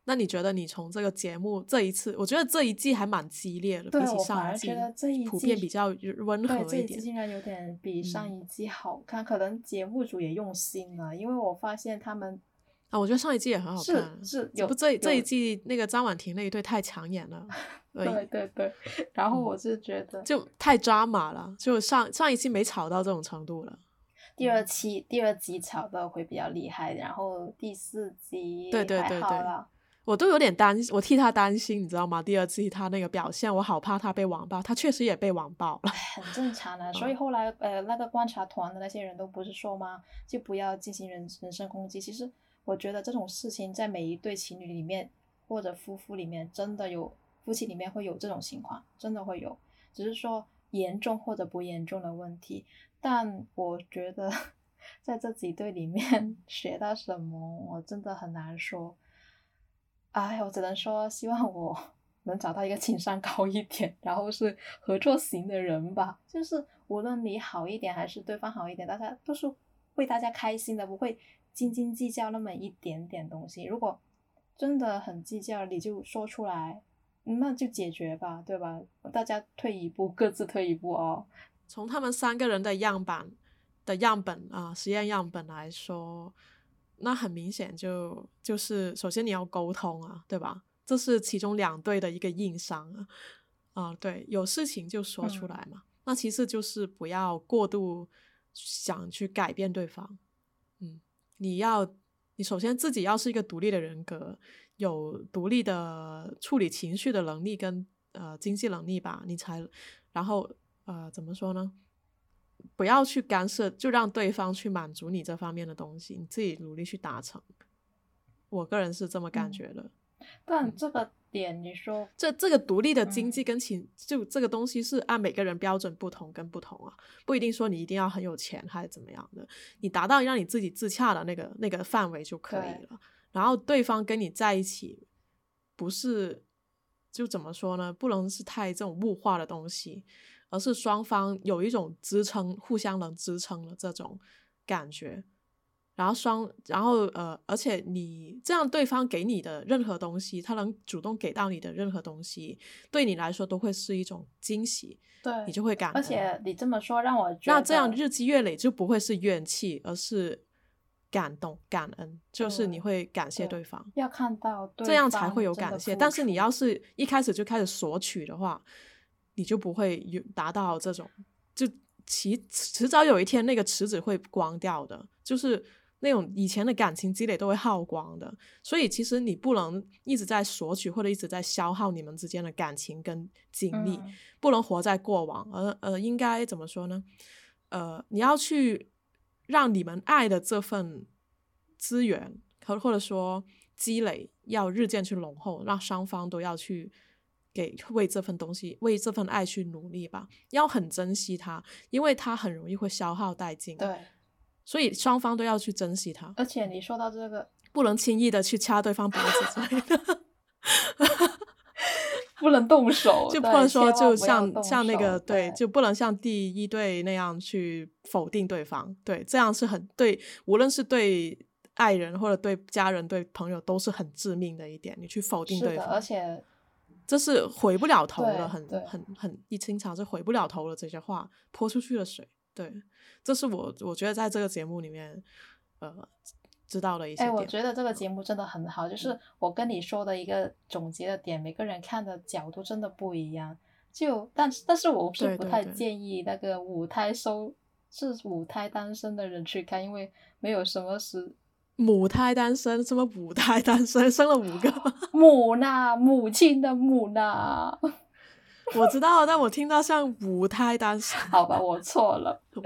那你觉得你从这个节目这一次，我觉得这一季还蛮激烈的，比起上一季觉得这一普遍比较温和对，这一点。一季竟然有点比上嗯一季好看，可能节目组也用心了，因为我发现他们啊，我觉得上一季也很好看，是有不这这一季那个张婉婷那一对太抢眼了，[LAUGHS] 对对对，[LAUGHS] 然后嗯我是觉得就太抓马了，就上上一季没吵到这种程度了。第二期第二集吵的会比较厉害，然后第四集对对对对我都有点担心，我替他担心，你知道吗？第二季他那个表现，我好怕他被网暴，他确实也被网暴了。很正常的。所以嗯后来呃那个观察团的那些人都不是说吗？就不要进行人人身攻击。其实我觉得这种事情在每一对情侣里面或者夫妇里面真的有夫妻里面会有这种情况，真的会有，只是说严重或者不严重的问题。但我觉得 [LAUGHS] 在这几对里面 [LAUGHS] 学到什么，我真的很难说。哎，我只能说希望我 [LAUGHS] 能找到一个情商高一点，然后是合作型的人吧。就是无论你好一点还是对方好一点，大家都是为大家开心的，不会斤斤计较那么一点点东西。如果真的很计较，你就说出来，那就解决吧，对吧？大家退一步，各自退一步哦。从他们三个人的样板的样本啊、实验样本来说，那很明显就就是首先你要沟通啊，对吧？这是其中两队的一个硬伤啊，啊、对，有事情就说出来嘛。那其次就是不要过度想去改变对方，嗯，你要你首先自己要是一个独立的人格，有独立的处理情绪的能力跟呃经济能力吧，你才然后呃怎么说呢？不要去干涉，就让对方去满足你这方面的东西，你自己努力去达成。我个人是这么感嗯觉的。但这个点你说，这这个独立的经嗯济跟情，就这个东西是按每个人标准不同跟不同啊，不一定说你一定要很有钱还是怎么样的，你达到让你自己自洽的那个那个范围就可以了。然后对方跟你在一起，不是就怎么说呢？不能是太这种物化的东西，而是双方有一种支撑，互相能支撑的这种感觉。然后双，然后呃，而且你这样对方给你的任何东西，他能主动给到你的任何东西，对你来说都会是一种惊喜，对，你就会感恩。而且你这么说让我觉得，那这样日积月累就不会是怨气，而是感动、感恩，就是你会感谢对对方，要看到对这样才会有感谢。但是你要是一开始就开始索取的话，你就不会有达到这种，就迟迟早有一天那个池子会光掉的，就是那种以前的感情积累都会耗光的。所以其实你不能一直在索取或者一直在消耗你们之间的感情跟精力，嗯不能活在过往，而呃，应该怎么说呢？呃，你要去让你们爱的这份资源，和或者说积累，要日渐去浓厚，让双方都要去给为这份东西、为这份爱去努力吧，要很珍惜它，因为它很容易会消耗殆尽。，对，所以双方都要去珍惜它，而且你说到这个，不能轻易的去掐对方脖子之类的。[LAUGHS] 不能动手，就不能说就像像那个对，对就不能像第一对那样去否定对方，对，这样是很对，无论是对爱人或者对家人、对朋友都是很致命的一点。你去否定，对方，而且这是回不了头对的，很很很一经常是回不了头的这些话泼出去的水。对，这是我我觉得在这个节目里面，呃，知道的一些哎，我觉得这个节目真的很好，就是我跟你说的一个总结的点，每个人看的角度真的不一样。就但是但是我是不太建议那个五胎收是五胎单身的人去看，因为没有什么是母胎单身，什么母胎单身，生了五个。[LAUGHS] 母呐，母亲的母呐。我知道，但我听到像母胎单身，好吧，我错了，就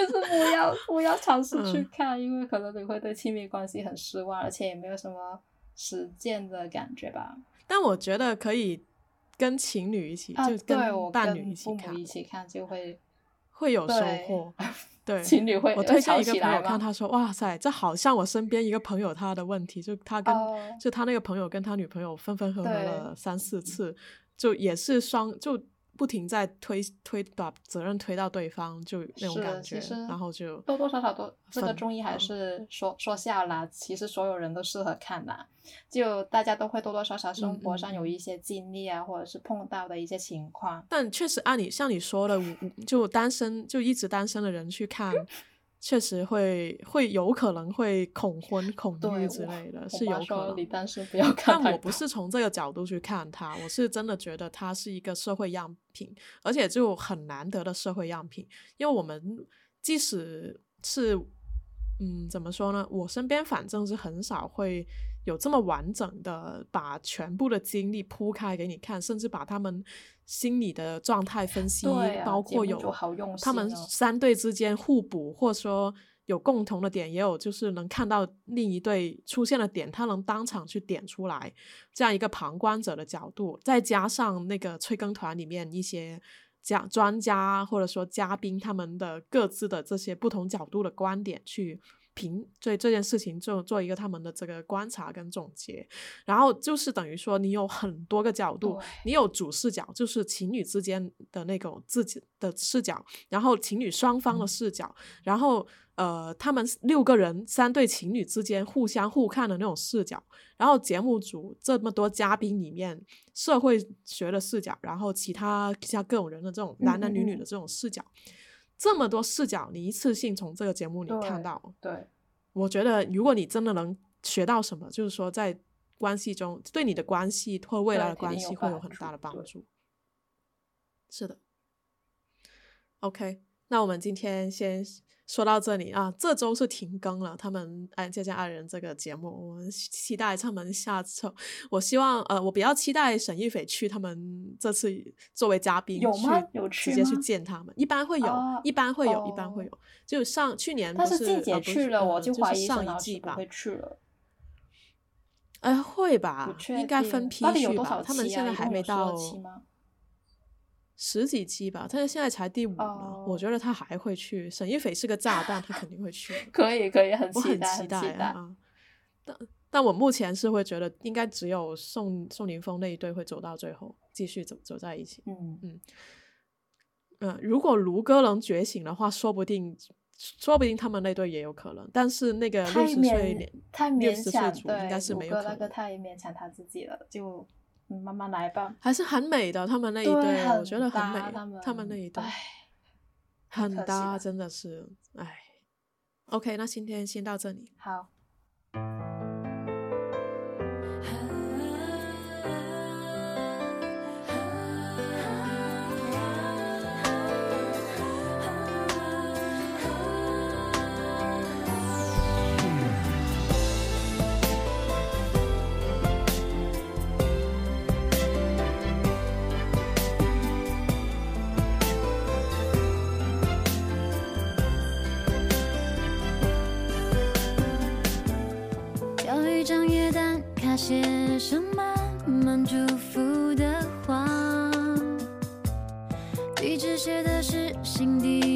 是不要不要尝试去嗯看，因为可能你会对亲密关系很失望，而且也没有什么实践的感觉吧。但我觉得可以跟情侣一起，啊，就跟我伴侣一起看父母，一起看就会会有收获。[LAUGHS] 对，情侣会我推吵荐一个朋友看？他说：“哇塞，这好像我身边一个朋友他的问题，就他跟、哦就他那个朋友跟他女朋友分分合合了三四次，就也是双就不停在推推把责任推到对方，就那种感觉，然后就多多少少都这个分综艺还嗯。是说说笑啦，其实所有人都适合看的，就大家都会多多少少生活上嗯。有一些经历啊，或者是碰到的一些情况。但确实按你像你说的，五就单身就一直单身的人去看，确实会会有可能会恐婚恐对育之类的，是有可能但我不是从这个角度去看他，我是真的觉得他是一个社会样品，而且就很难得的社会样品。因为我们即使是嗯，怎么说呢？我身边反正是很少会有这么完整的把全部的经历铺开给你看，甚至把他们心理的状态分析，啊包括有他们三队之间互补，或者说有共同的点，也有就是能看到另一队出现的点，他能当场去点出来，这样一个旁观者的角度，再加上那个催更团里面一些。讲专家或者说嘉宾他们的各自的这些不同角度的观点去评对这件事情做做一个他们的这个观察跟总结，然后就是等于说你有很多个角度，你有主视角，就是情侣之间的那种自己的视角，然后情侣双方的视角，然后呃他们六个人三对情侣之间互相互看的那种视角，然后节目组这么多嘉宾里面，社会学的视角，然后其他像各种人的这种男男女女的。这种视角，这么多视角，你一次性从这个节目里看到，对，我觉得如果你真的能学到什么，就是说在关系中对你的关系或未来的关系会有很大的帮助。是的。OK，那我们今天先说到这里啊。这周是停更了，他们《爱这家爱人》这个节目，我们期待他们下周。我希望呃，我比较期待沈一斐去他们这次作为嘉宾有吗去有去直接去见他们，一般会有，啊一般会有，一般会哦有。就上去年不是但是静姐去了，我呃就怀疑是上一季吧，不会去了。哎，会吧应该分批去吧。他们现在还没到期吗？十几期吧，但是现在才第五呢。我哦觉得他还会去。沈一斐是个炸弹，他肯定会去。可以，可以，很期待，很期待。啊。但但我目前是会觉得，应该只有宋宋宁峰那一对会走到最后，继续走走在一起。嗯，嗯，如果卢哥能觉醒的话，说不定，说不定他们那对也有可能。但是那个六十岁勉年太六十岁勉强，组应该对，是没有可能。太勉强他自己了，就嗯慢慢来吧。还是很美的，他们那一对对，我觉得很美。他们们那一对很搭，真的是，哎。OK，那今天先到这里。好，那些生慢慢祝福的话一直写的是心底